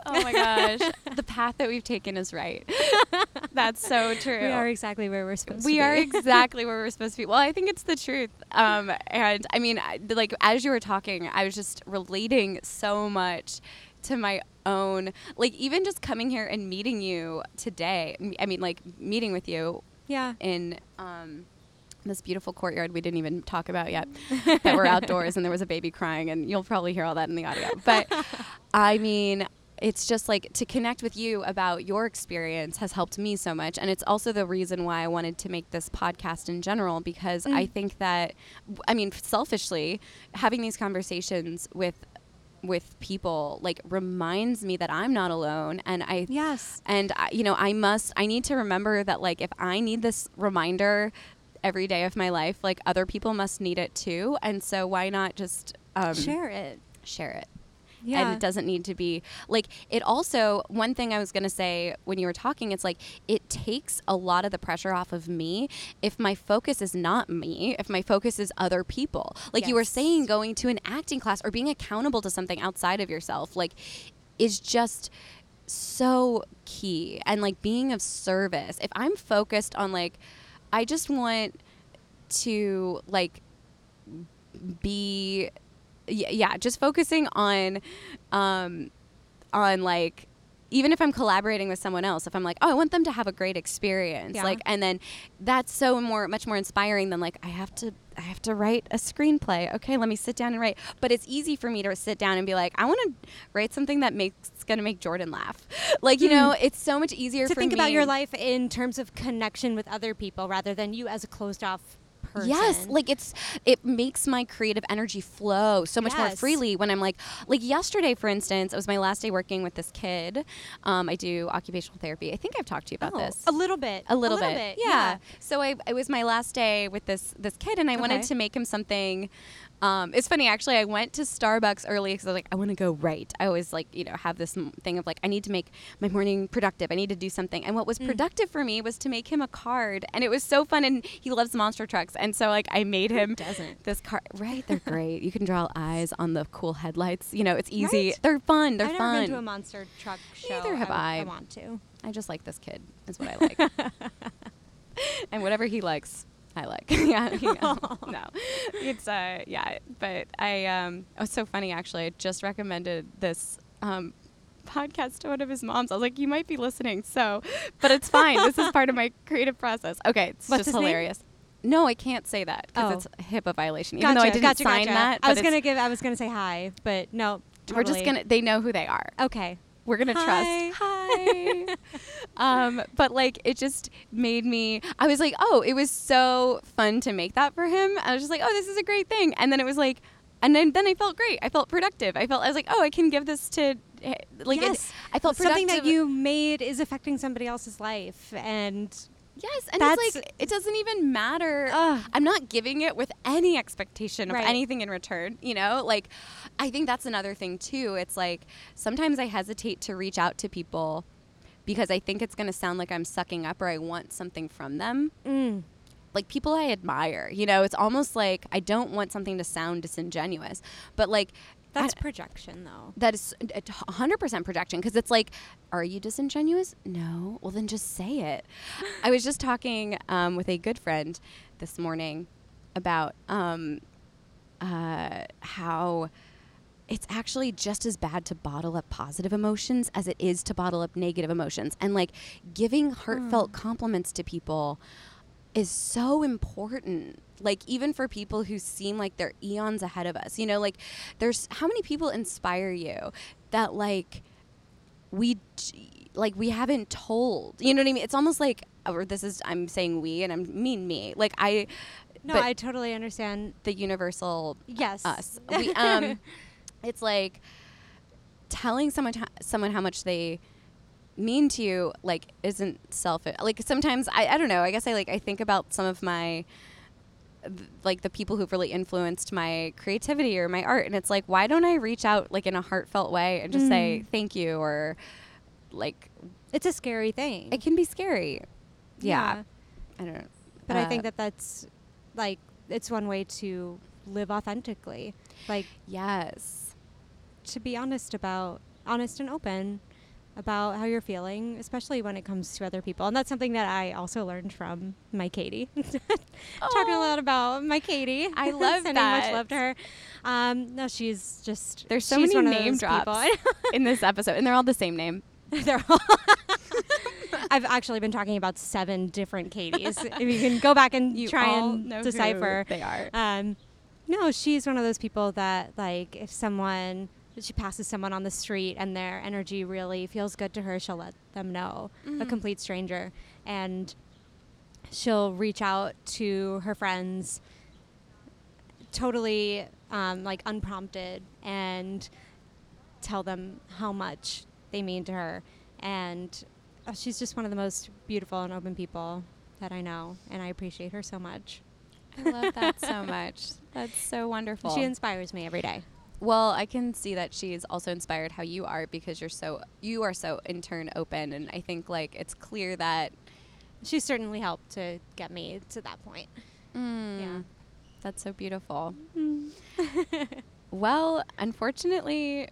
oh my gosh, the path that we've taken is right. That's so true. We are exactly where we're supposed to be. we are exactly where we're supposed to be. Well, I think it's the truth. Um, and I mean, I- like as you were talking, I was just relating so much to my own, like even just coming here and meeting you today. I mean, like meeting with you yeah. in um, this beautiful courtyard we didn't even talk about yet that we're outdoors and there was a baby crying and you'll probably hear all that in the audio but i mean it's just like to connect with you about your experience has helped me so much and it's also the reason why i wanted to make this podcast in general because i Mm. think that i mean selfishly having these conversations with with people like reminds me that i'm not alone and i Yes. and I, you know i must i need to remember that like if i need this reminder every day of my life like other people must need it too and so why not just um, Share it. share it Yeah. and it doesn't need to be like it also one thing i was going to say when you were talking it's like it takes a lot of the pressure off of me. If my focus is not me if my focus is other people. Like you were saying going to an acting class or being accountable to something outside of yourself like is just so key. And like being of service. If i'm focused on like i just want to like be yeah just focusing on um on like even if i'm collaborating with someone else if i'm like oh i want them to have a great experience Yeah. like and then that's so more much more inspiring than like i have to i have to write a screenplay. Okay let me sit down and write. But it's easy for me to sit down and be like i want to write something that makes gonna make jordan laugh. Like you know it's so much easier to think about your life in terms of connection with other people rather than you as a closed off person. Yes, like it's it makes my creative energy flow so much more freely when I'm like like yesterday for instance, it was my last day working with this kid. Um, I do occupational therapy. I think I've talked to you about Oh, this. a little bit, A little, bit. Yeah. So I it was my last day with this this kid and I wanted to make him something um, it's funny actually. I went to Starbucks early because I was like, I want to go right. I always like, you know, have this m- thing of like, I need to make my morning productive. I need to do something. And what was Mm. productive for me was to make him a card, and it was so fun. And he loves monster trucks, and so like I made him doesn't? this card. Right, they're great. You can draw eyes on the cool headlights. You know, it's easy. Right. They're fun. They're I've fun. never been to a monster truck show. Neither have I, I. I want to. I just like this kid. Is what I like. and whatever he likes, I like. yeah, you know, no, it's uh, yeah. But I um, it was so funny actually. I just recommended this um podcast to one of his moms. I was like, you might be listening, so, but it's fine. this is part of my creative process. Okay, it's What's just his name? hilarious. No, I can't say that because Oh. it's a HIPAA violation. Even Gotcha, though I didn't gotcha, sign gotcha. that, I was gonna give. I was gonna say hi, but no. We're just gonna. They know who they are. Okay. We're gonna Hi. trust. Hi. Um but like it just made me i was like oh it was so fun to make that for him. I was just like oh this is a great thing. And then it was like and then, then i felt great. I felt productive. I felt i was like oh i can give this to eh, like it- yes. i felt something that you made is affecting somebody else's life, and yes and That's- it's like it doesn't even matter. I'm not giving it with any expectation of Right. anything in return you know? Like i think that's another thing too. It's like sometimes i hesitate to reach out to people because i think it's going to sound like i'm sucking up or i want something from them. Mm, like people I admire. You know, it's almost like I don't want something to sound disingenuous, but like that's I- projection, though. that is a t- 100% projection because it's like, are you disingenuous? No. Well, then just say it. I was just talking um, with a good friend this morning about um, uh, how it's actually just as bad to bottle up positive emotions as it is to bottle up negative emotions. And like giving heartfelt compliments to people is so important. Like even for people who seem like they're eons ahead of us. You know, like there's how many people inspire you that like we like we haven't told. You know what I mean? It's almost like or this is I'm saying we and I mean me. Like I No, I totally understand. the universal Yes. us. We, um, it's like telling someone ho- someone how much they mean to you like isn't selfish. Like sometimes I, I don't know. I guess I like I think about some of my th- like the people who've really influenced my creativity or my art and it's like why don't I reach out like in a heartfelt way and just say Mm. thank you or like It's a scary thing. it can be scary. Yeah. I don't know. But I Uh, think that that's like it's one way to live authentically. Like yes. to be honest about honest and open about how you're feeling, especially when it comes to other people. And that's something that I also learned from my Katie. Talking a lot about my Katie. I love Sending that. much love to her. Um, no, she's just There's so many name drops in this episode, and they're all the same name. They're all I've actually been talking about seven different Katies. if you can go back and You try and decipher. they are. Um, no, she's one of those people that like if someone she passes someone on the street and their energy really feels good to her, she'll let them know. A Mhm. complete stranger, and she'll reach out to her friends totally um, like unprompted and tell them how much they mean to her and uh, she's just one of the most beautiful and open people that I know and I appreciate her so much. I love that so much. That's so wonderful. She inspires me every day. Well, I can see that she's also inspired how you are because you're so you are so in turn open, and I think like it's clear that She certainly helped to get me to that point. mm, Yeah, that's so beautiful. well, unfortunately,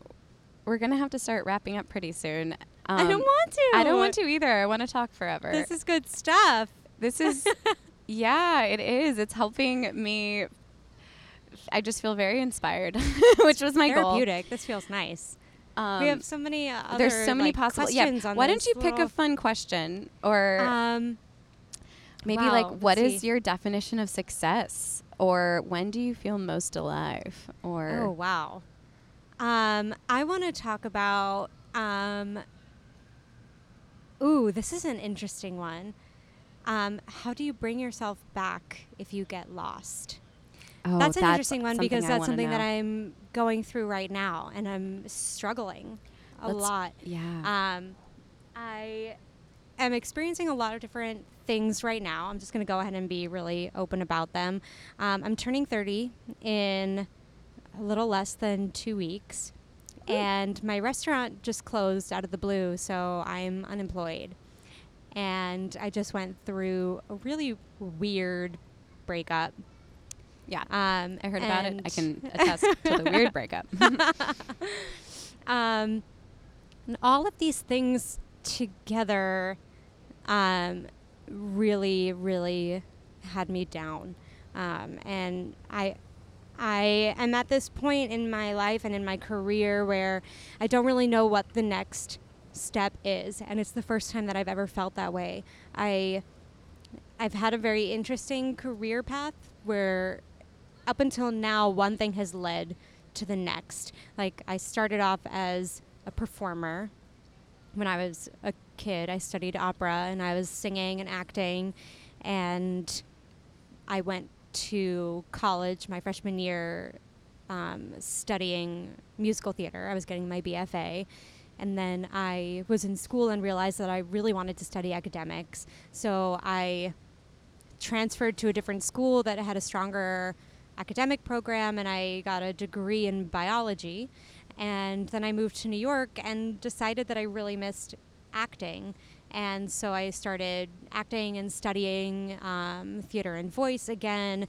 we're gonna have to start wrapping up pretty soon. I don't Um, want to. I don't want to either. I want to talk forever. This is good stuff. This is, yeah, it is. It's helping me. I just feel very inspired, which was my goal. Therapeutic. This feels nice. Um, we have so many. Uh, other, there's so many like, possible. Yeah. on Why don't you pick a fun question or Um, maybe wow, like what is see. your definition of success or when do you feel most alive or Oh wow. Um, I want to talk about. Um, ooh, this is an interesting one. Um, how do you bring yourself back if you get lost? Oh, that's an interesting one because that's something that. I'm going through right now, and I'm struggling a Let's- lot. Yeah. Um, I am experiencing a lot of different things right now. I'm just going to go ahead and be really open about them. Um, I'm turning 30 in a little less than two weeks, and my restaurant just closed out of the blue, so I'm unemployed. And I just went through a really weird breakup. Yeah. Um, I heard about it. I can attest to the weird breakup. um, and all of these things together um, really, really had me down. Um, and I, I am at this point in my life and in my career where I don't really know what the next step is, and it's the first time that I've ever felt that way. I, I've had a very interesting career path where, up until now, one thing has led to the next. Like I started off as a performer when I was a kid. I studied opera and I was singing and acting, and I went to college my freshman year um, studying musical theater. I was getting my BFA. And then I was in school and realized that I really wanted to study academics. So I transferred to a different school that had a stronger academic program and I got a degree in biology. And then I moved to New York and decided that I really missed acting. And so I started acting and studying um, theater and voice again.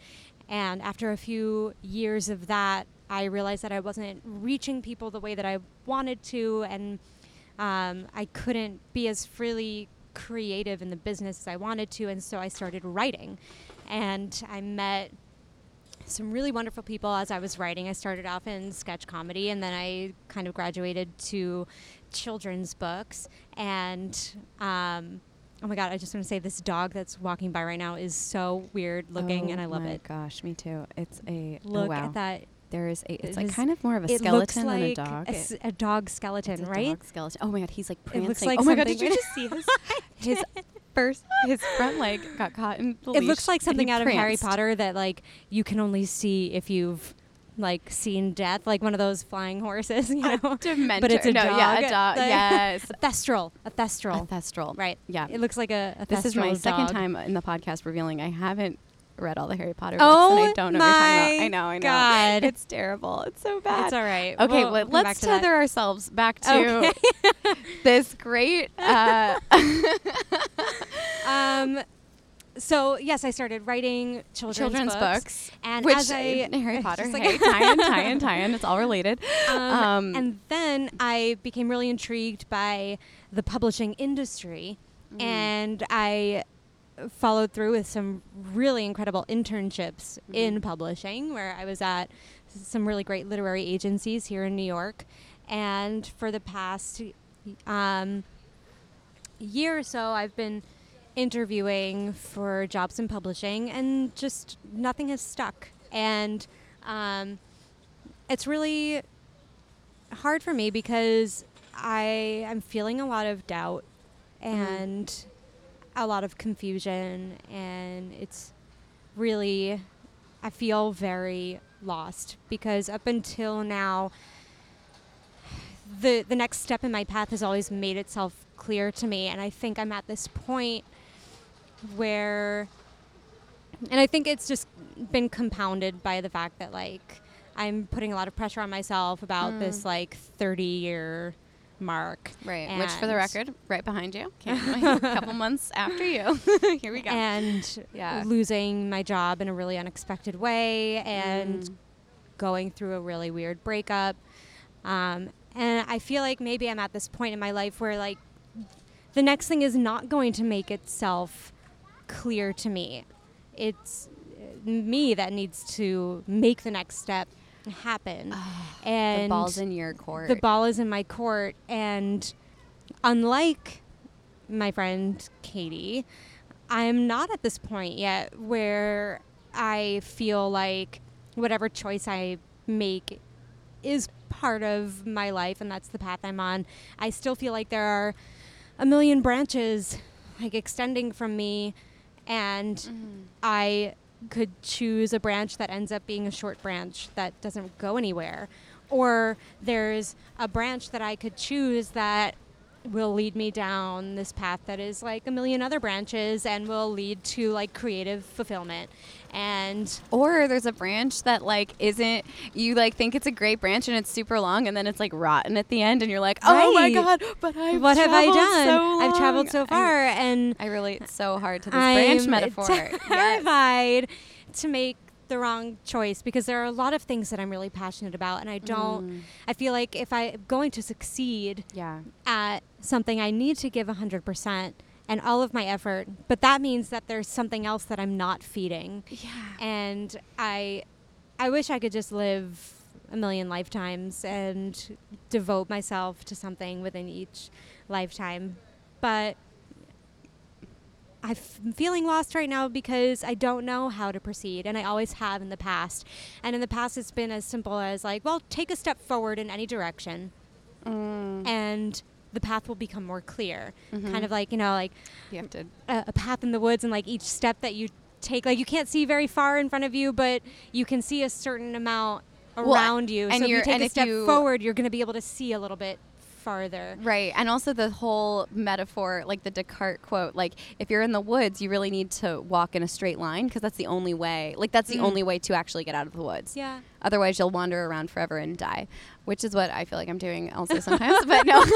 And after a few years of that, I realized that I wasn't reaching people the way that I wanted to, and um, I couldn't be as freely creative in the business as I wanted to. And so I started writing. And I met some really wonderful people as I was writing. I started off in sketch comedy and then I kind of graduated to children's books. And um, oh my God, I just want to say this dog that's walking by right now is so weird looking and I love it. Oh my. Gosh, me too. It's a oh, Look wow. at that. There is a. It's It like kind of more of a it skeleton like than a dog. A, s- a dog skeleton, It's a right? dog skeleton. Oh my god, he's like It prancing. looks like oh my god, did you just see his his first his front leg got caught in the It leash looks like something out of Harry. Potter that like you can only see if you've like seen death, like one of those flying horses, you know. Dementor. But it's a no, dog. yeah, a dog. Yes, A thestral. A thestral. a thestral. Right. Yeah. It looks like a, a This is my thestral second time in the podcast revealing I haven't read all the Harry Potter books Oh and I don't know what you're talking about. I know, I know. God. It's terrible. It's so bad. It's all right. Okay, We'll let's to that. tether ourselves back to Okay. this great. Uh, Um, so yes, I started writing children's, children's books, books, and which as I Harry it's Potter, like- hey, tie-in, tie-in, tie-in. It's all related. Um, Um, and then I became really intrigued by the publishing industry, Mm. and I followed through with some really incredible internships Mm-hmm. in publishing, where I was at some really great literary agencies here in New York, and for the past um, year or so, I've been interviewing for jobs in publishing, and just nothing has stuck. And um, it's really hard for me because I am feeling a lot of doubt and a lot of confusion, and it's really I feel very lost because up until now the the next step in my path has always made itself clear to me and I think I'm at this point where and I think it's just been compounded by the fact that like I'm putting a lot of pressure on myself about Mm. this like 30 year mark. Right. Which, for the record, right behind you. A couple months after you. Here we go. And Yeah. losing my job in a really unexpected way and Mm. going through a really weird breakup. Um, and I feel like maybe I'm at this point in my life where like the next thing is not going to make itself clear to me. It's uh, me that needs to make the next step happen. and the ball's in your court. the ball is in my court and unlike my friend Katie, I'm not at this point yet where I feel like whatever choice I make is part of my life and that's the path I'm on. I still feel like there are a million branches like extending from me and Mm-hmm. I could choose a branch that ends up being a short branch that doesn't go anywhere. Or there's a branch that I could choose that will lead me down this path that is like a million other branches and will lead to like creative fulfillment. And Or there's a branch that like isn't you like think it's a great branch and it's super long and then it's like rotten at the end and you're like, oh my god, but I've what have I traveled done? So I've traveled long." so I- far and I, relate so hard to this branch I'm metaphor. Yes. terrified to make the wrong choice because there are a lot of things that I'm really passionate about and I don't Mm. I feel like if I'm going to succeed Yeah. at something I need to give 100% and all of my effort, but that means that there's something else that I'm not feeding. Yeah. And I I wish I could just live a million lifetimes and devote myself to something within each lifetime. But I'm feeling lost right now because I don't know how to proceed, and I always have in the past. And in the past, it's been as simple as like, well, take a step forward in any direction, Mm. and the path will become more clear. Mhm. Kind of like you know, like You have to a, a path in the woods, and like each step that you take, like you can't see very far in front of you, but you can see a certain amount Well, around you. and so if you take a step you- forward, you're going to be able to see a little bit farther. Right. And also the whole metaphor, like the Descartes quote, like if you're in the woods, you really need to walk in a straight line because that's the only way. Like that's the Mm. only way to actually get out of the woods. Yeah. Otherwise, you'll wander around forever and die, which is what I feel like I'm doing also sometimes. but no,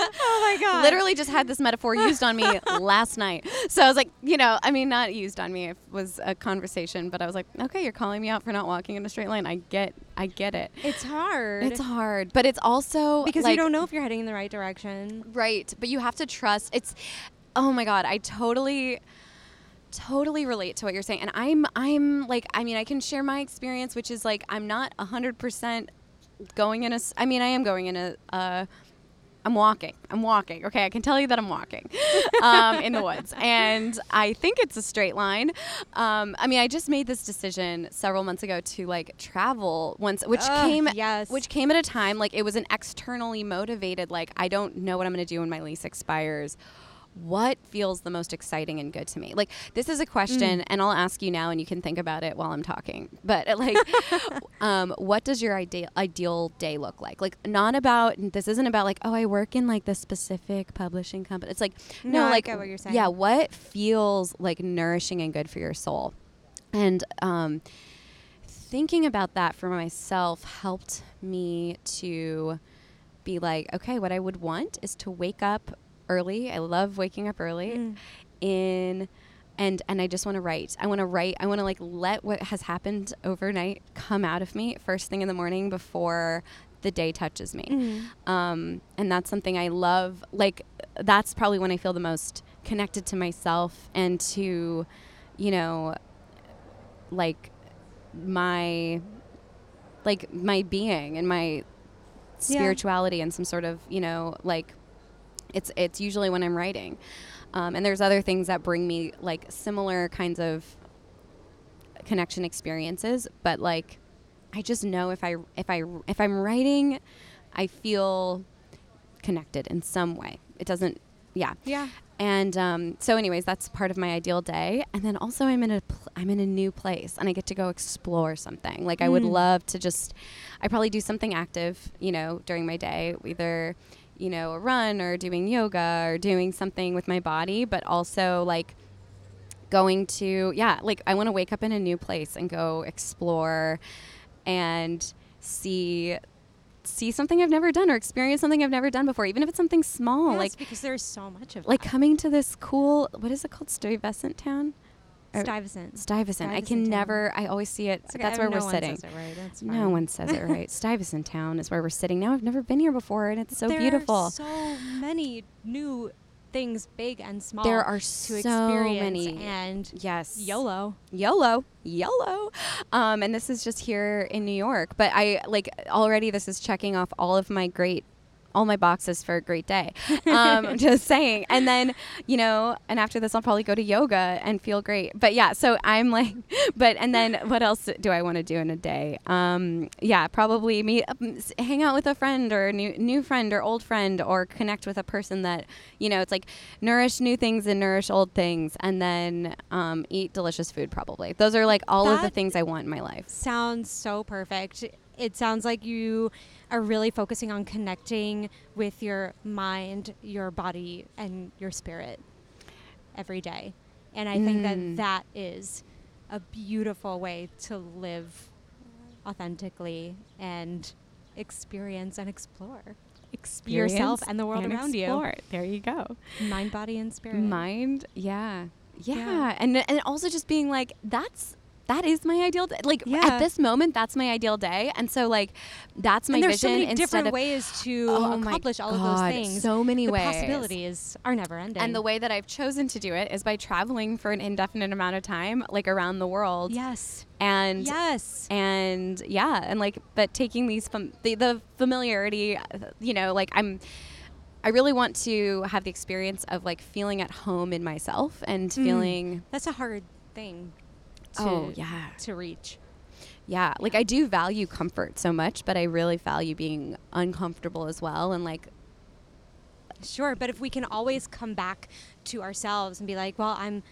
Oh my god. literally just had this metaphor used on me last night. So I was like, you know, I mean, not used on me. It was a conversation, but I was like, okay, you're calling me out for not walking in a straight line. I get, I get it. It's hard. It's hard, but it's also because like, you don't know if you're heading in the right direction. Right, but you have to trust. It's oh my god, I totally totally relate to what you're saying. And I'm I'm like I mean, I can share my experience which is like I'm not 100% going in a i mean, I am going in a uh I'm walking. I'm walking. Okay, I can tell you that I'm walking um, in the woods, and I think it's a straight line. Um, I mean, I just made this decision several months ago to like travel once, which Ugh, came yes. which came at a time like it was an externally motivated. Like I don't know what I'm going to do when my lease expires. What feels the most exciting and good to me? Like this is a question, and I'll ask you now, and you can think about it while I'm talking. But like, um, what does your ideal ideal day look like? Like not about this isn't about like oh I work in like the specific publishing company. It's like no, No, like what you're saying. yeah, what feels like nourishing and good for your soul, and um, thinking about that for myself helped me to be like, okay, what I would want is to wake up early. I love waking up early Mm. in and and I just want to write. I want to write. I want to like let what has happened overnight come out of me first thing in the morning before the day touches me. Mhm. Um, and that's something I love. Like that's probably when I feel the most connected to myself and to, you know, like my like my being and my spirituality and some sort of you know like it's it's usually when I'm writing. Um, and there's other things that bring me like similar kinds of connection experiences, but like I just know if I if I if I'm writing, I feel connected in some way. It doesn't, yeah. Yeah. And um, so, anyways, that's part of my ideal day. And then also, I'm in a pl- I'm in a new place, and I get to go explore something. Like I would Mm. love to just, I probably do something active, you know, during my day, either, you know, a run or doing yoga or doing something with my body, but also like going to yeah, like I want to wake up in a new place and go explore and see see something I've never done or experience something I've never done before, even if it's something small. Yes, like because there's so much of like that. coming to this cool what is it called Stuyvesant town Stuyvesant. Stuyvesant. I can town. never. I always see it. Okay, That's where no we're sitting. right. That's No one says it right. Stuyvesant Town is where we're sitting now. I've never been here before, and it's so there beautiful. Are so many new things, big and small. there are to so experience many. and yes, YOLO. YOLO, YOLO. Um, and this is just here in New York. But I like already. This is checking off all of my great. All my boxes for a great day. Um, just saying. And then, you know, and after this, I'll probably go to yoga and feel great. But yeah, so I'm like, but, and then what else do I want to do in a day? Um, yeah, probably meet, um, hang out with a friend or a new, new friend or old friend or connect with a person that, you know, it's like nourish new things and nourish old things and then um, eat delicious food probably. Those are like all of the things I want in my life. Sounds so perfect. It sounds like you are really focusing on connecting with your mind, your body, and your spirit every day. And I think Mm. that that is a beautiful way to live authentically and experience and explore yourself and the world around you. There you go. Mind, body, and spirit. Mind, yeah. yeah. Yeah. And and also just being like that's that is my ideal day. Like Yeah. at this moment that's my ideal day. And so like that's my and there's so vision many different ways to Oh accomplish all of those things. So many the ways. possibilities are never ending. And the way that I've chosen to do it is by traveling for an indefinite amount of time, like around the world. yes, And yes, and yeah and like but taking these fam- the, the familiarity you know like i'm i really want to have the experience of like feeling at home in myself and Mm. feeling that's a hard thing. To, oh yeah to reach. yeah like i do value comfort so much but i really value being uncomfortable as well and like Sure, but if we can always come back to ourselves and be like, well, I'm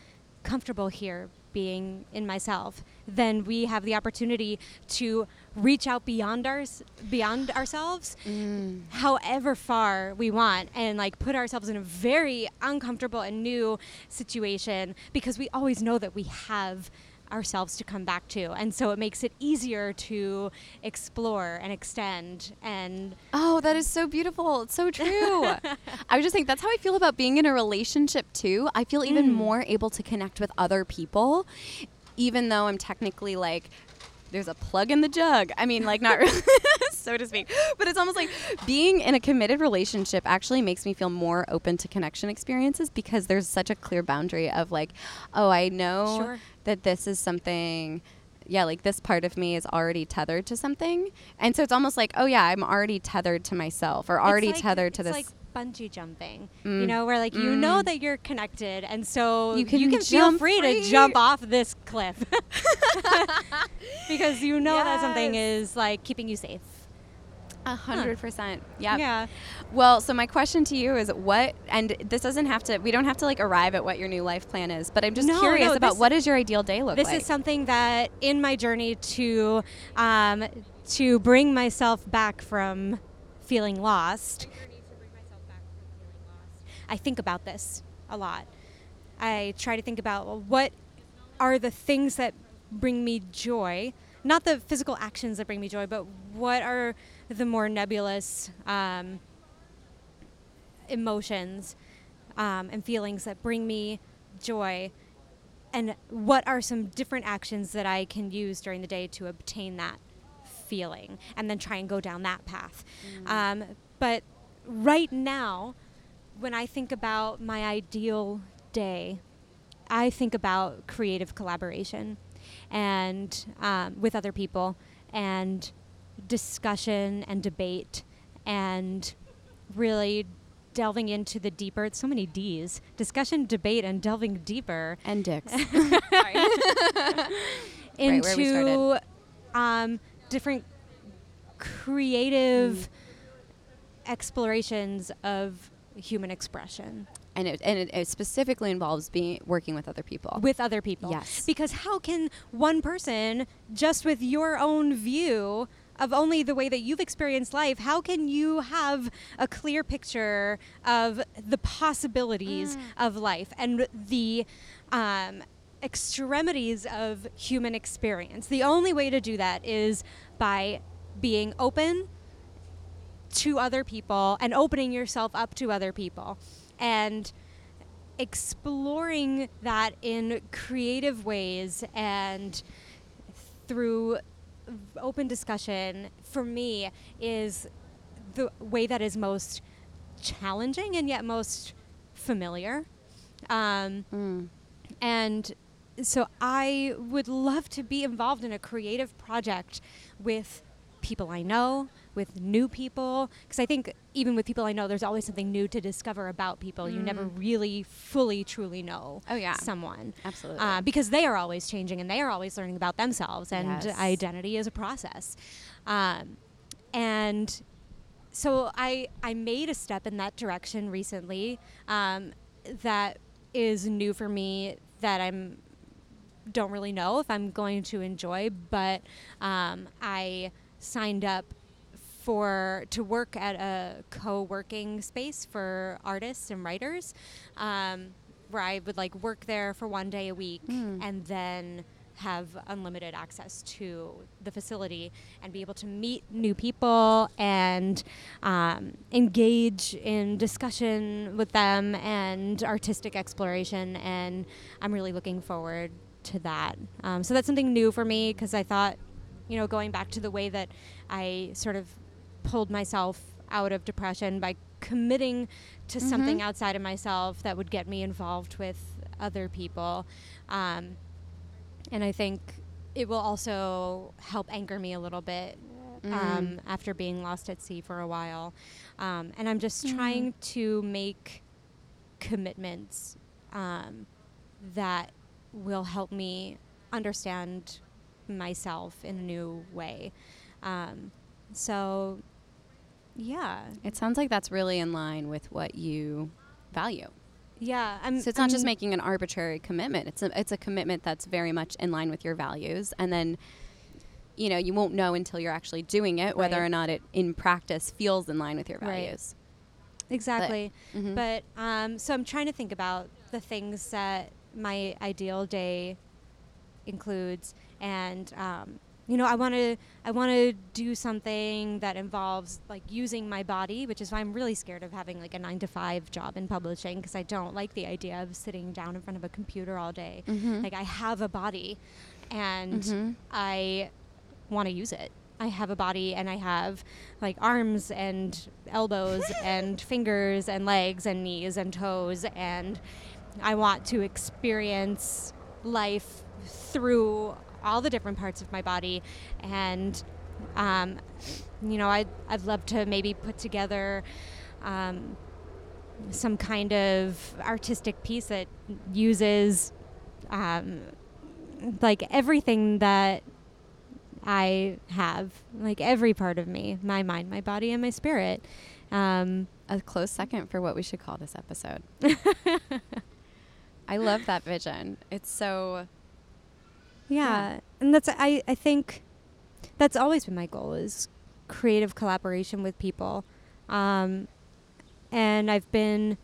comfortable here being in myself, then we have the opportunity to reach out beyond ours beyond ourselves mm. however far we want and like put ourselves in a very uncomfortable and new situation because we always know that we have ourselves to come back to and so it makes it easier to explore and extend and Oh, that is so beautiful. It's so true. I would just think that's how I feel about being in a relationship too. I feel even Mm. more able to connect with other people, even though I'm technically like, there's a plug in the jug. I mean, like, not really, so to speak. But it's almost like being in a committed relationship actually makes me feel more open to connection experiences because there's such a clear boundary of like, oh, I know Sure. that this is something yeah like this part of me is already tethered to something and so it's almost like oh yeah i'm already tethered to myself or already like- tethered to this like bungee jumping, Mm. you know, where like you know Mm. that you're connected, and so You can, you can feel free, free. to jump off this cliff because you know that something is like keeping you safe. a hundred percent yeah Yeah. well so my question to you is what and this doesn't have to we don't have to like arrive at what your new life plan is but i'm just No, curious no, about this- what does your ideal day look This like is something that in my journey to um, to bring myself back from feeling lost. I think about this a lot. I try to think about well, what are the things that bring me joy, not the physical actions that bring me joy, but what are the more nebulous um, emotions um, and feelings that bring me joy and what are some different actions that I can use during the day to obtain that feeling and then try and go down that path. Um, but right now, when I think about my ideal day, I think about creative collaboration and um, with other people and discussion and debate and really delving into the deeper it's so many d's discussion debate and delving deeper. And dicks. Into um, different creative explorations of human expression and it, and it, it specifically involves being working with other people with other people. Yes. Because how can one person, just with your own view of only the way that you've experienced life, how can you have a clear picture of the possibilities of life and the um, extremities of human experience. The only way to do that is by being open to other people and opening yourself up to other people and exploring that in creative ways and through open discussion for me is the way that is most challenging and yet most familiar. Um, Mm. and so I would love to be involved in a creative project with people I know, with new people, because I think even with people I know, there's always something new to discover about people. You never Mm. really fully, truly know Oh, yeah. someone. Absolutely. Uh, because they are always changing and they are always learning about themselves, and Yes. identity is a process. Um, and so I I made a step in that direction recently um, that is new for me that I'm don't really know if I'm going to enjoy, but um, I signed up for to work at a co-working space for artists and writers, um, where I would like work there for one day a week Mm. and then have unlimited access to the facility and be able to meet new people and um, engage in discussion with them and artistic exploration. And I'm really looking forward to that. Um, so that's something new for me because I thought, you know, going back to the way that I sort of pulled myself out of depression by committing to something Mhm. outside of myself that would get me involved with other people. Um, and I think it will also help anchor me a little bit um, Mm. after being lost at sea for a while. Um, and I'm just Mm. trying to make commitments um, that will help me understand myself in a new way. Um, so, yeah. It sounds like that's really in line with what you value. Yeah. I'm, So it's not just I'm- making an arbitrary commitment. It's a it's a commitment that's very much in line with your values, and then, you know, you won't know until you're actually doing it whether Right. or not it in practice feels in line with your Right. values. Exactly. Mhm. But um, so I'm trying to think about the things that my ideal day includes, and um, you know, I want to I want to do something that involves like using my body, which is why I'm really scared of having like a nine to five job in publishing because I don't like the idea of sitting down in front of a computer all day. Mhm. Like I have a body, and Mhm. I want to use it. I have a body and I have like arms and elbows and fingers and legs and knees and toes and I want to experience life through all the different parts of my body and um, you know I'd, I'd love to maybe put together um, some kind of artistic piece that uses um, like everything that I have, like every part of me, my mind, my body, and my spirit. Um, a close second for what we should call this episode. I love that vision. It's so yeah, and that's I, I think that's always been my goal is creative collaboration with people, um, and I've been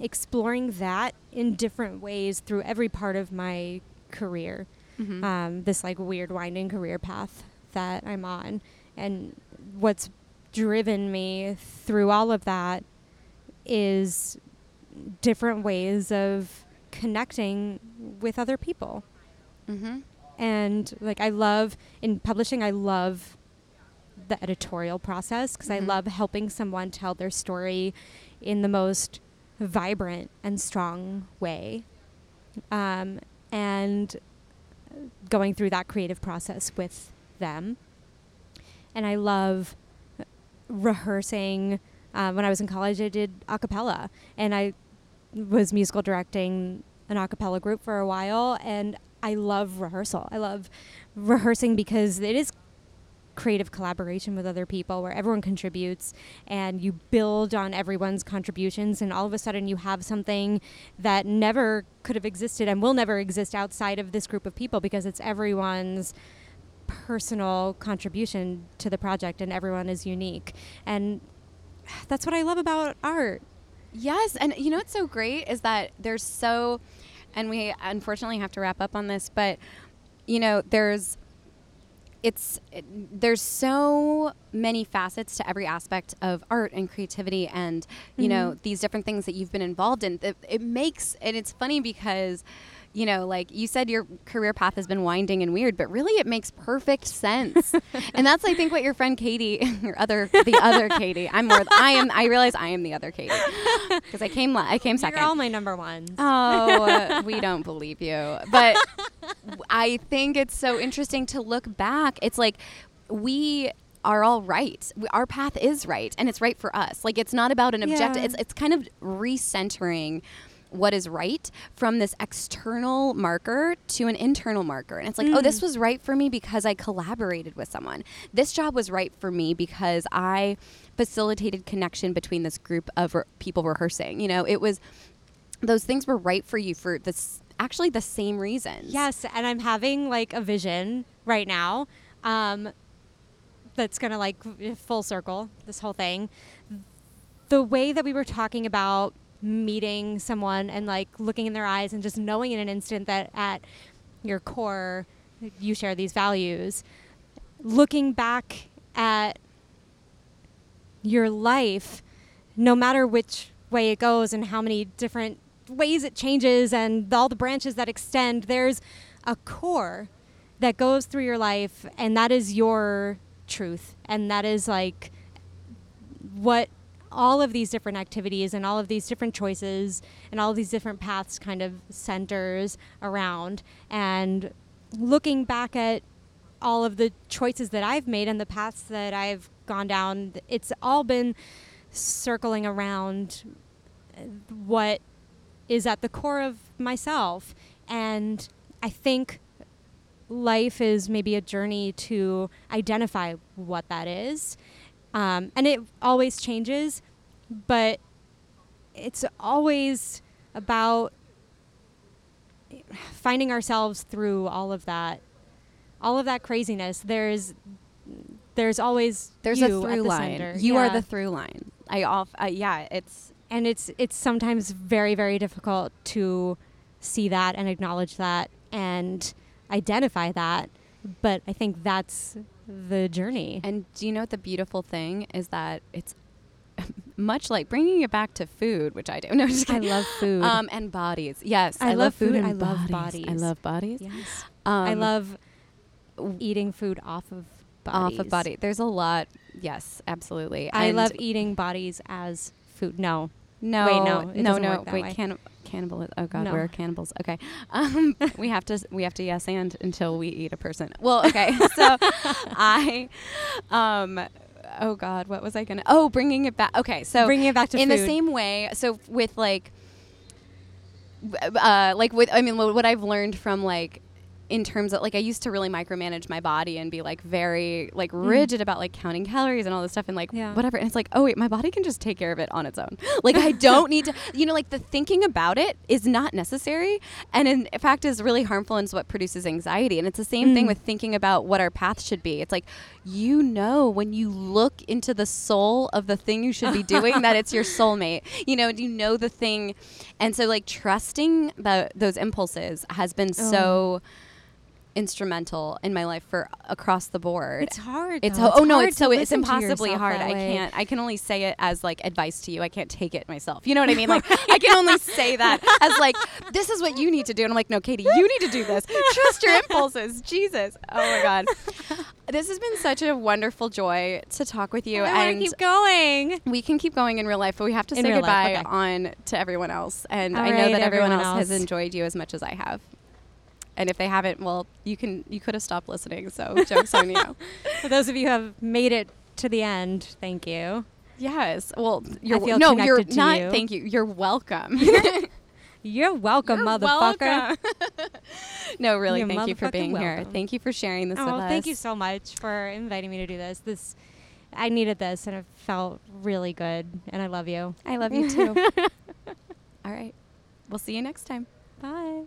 exploring that in different ways through every part of my career. mhm. um, this like weird winding career path that I'm on. And what's driven me through all of that is different ways of connecting with other people. Mhm. And like I love in publishing, I love the editorial process because Mhm. I love helping someone tell their story in the most vibrant and strong way. Um, and going through that creative process with them. And I love rehearsing. Uh, when I was in college, I did a cappella, and I was musical directing an a cappella group for a while. And I love rehearsal. I love rehearsing because it is creative collaboration with other people where everyone contributes and you build on everyone's contributions and all of a sudden you have something that never could have existed and will never exist outside of this group of people because it's everyone's personal contribution to the project and everyone is unique and that's what I love about art. Yes, and you know what's so great is that there's so and we unfortunately have to wrap up on this, but you know, there's it's there's so many facets to every aspect of art and creativity and you know mm-hmm. these different things that you've been involved in it, it makes and it's funny because you know like you said your career path has been winding and weird but really it makes perfect sense and that's i think what your friend katie your other the other katie i'm more i am i realize i am the other katie because i came i came second You're all my number ones. Oh, uh, we don't believe you. But I think it's so interesting to look back. It's like we are all right. We, our path is right, and it's right for us. Like it's not about an objective. Yeah. It's it's kind of recentering what is right from this external marker to an internal marker. And it's like, oh, this was right for me because I collaborated with someone. This job was right for me because I facilitated connection between this group of re- people rehearsing. You know, it was those things were right for you for this actually the same reasons. Yes, and I'm having like a vision right now um, that's going to like full circle this whole thing. The way that we were talking about meeting someone and like looking in their eyes and just knowing in an instant that at your core you share these values. Looking back at your life, no matter which way it goes and how many different ways it changes and all the branches that extend, there's a core that goes through your life, and that is your truth. And that is like what all of these different activities and all of these different choices and all of these different paths kind of centers around. And looking back at all of the choices that I've made and the paths that I've gone down, it's all been circling around what is at the core of myself. And I think life is maybe a journey to identify what that is. Um, and it always changes, but it's always about finding ourselves through all of that all of that craziness there's there's always There's you a through the line. center. You are the through line. I off uh, yeah, it's and it's it's sometimes very very difficult to see that and acknowledge that and identify that but i think that's the journey and do you know what the beautiful thing is that it's much like bringing it back to food, which I do. No, just i love food Um, and bodies. Yes, I love food and I love bodies. I love bodies. yes Um, i love eating food off of bodies off of body. There's a lot. Yes, absolutely. i And love eating bodies as food no No, Wait, no, no, no. Wait, way. can, cannibal. Oh God, No. we're cannibals. Okay, um, we have to we have to yes and until we eat a person. Well, okay. so I, um, oh God, what was I gonna? Oh, bringing it back. Okay, so bringing it back to in food the same way. So with like, uh, like with I mean, what what I've learned from like. In terms of like, I used to really micromanage my body and be like very like rigid about like counting calories and all this stuff and like Mm. Yeah. whatever. And it's like, oh wait, my body can just take care of it on its own. Like I don't need to, you know, like the thinking about it is not necessary, and in fact is really harmful and is what produces anxiety. And it's the same thing Mm. with thinking about what our path should be. It's like you know when you look into the soul of the thing you should be doing that it's your soulmate. You know, you know the thing, and so like trusting the those impulses has been Oh. so instrumental in my life for across the board. it's hard It's though. oh no, it's so it's impossibly hard. I can't. I can only say it as like advice to you. I can't take it myself. You know what I mean? Like I can only say that as like this is what you need to do. And I'm like, no, Katie, you need to do this. Trust your impulses. Jesus. Oh my God. This has been such a wonderful joy to talk with you. I and keep going. we can keep going in real life, but we have to In say goodbye on to everyone else. And All I know right, that everyone, everyone else has enjoyed you as much as I have. And if they haven't, well, you can you could have stopped listening. So jokes on you. For those of you who have made it to the end, thank you. Yes. Well, you're feel no, you're not. you. Thank you. You're welcome. You're welcome, You're motherfucker. welcome. no, really. You're thank you for being here. Thank you for sharing this Oh, with us. thank you so much for inviting me to do this. This I needed this and it felt really good and I love you. I love you too. All right. We'll see you next time. Bye.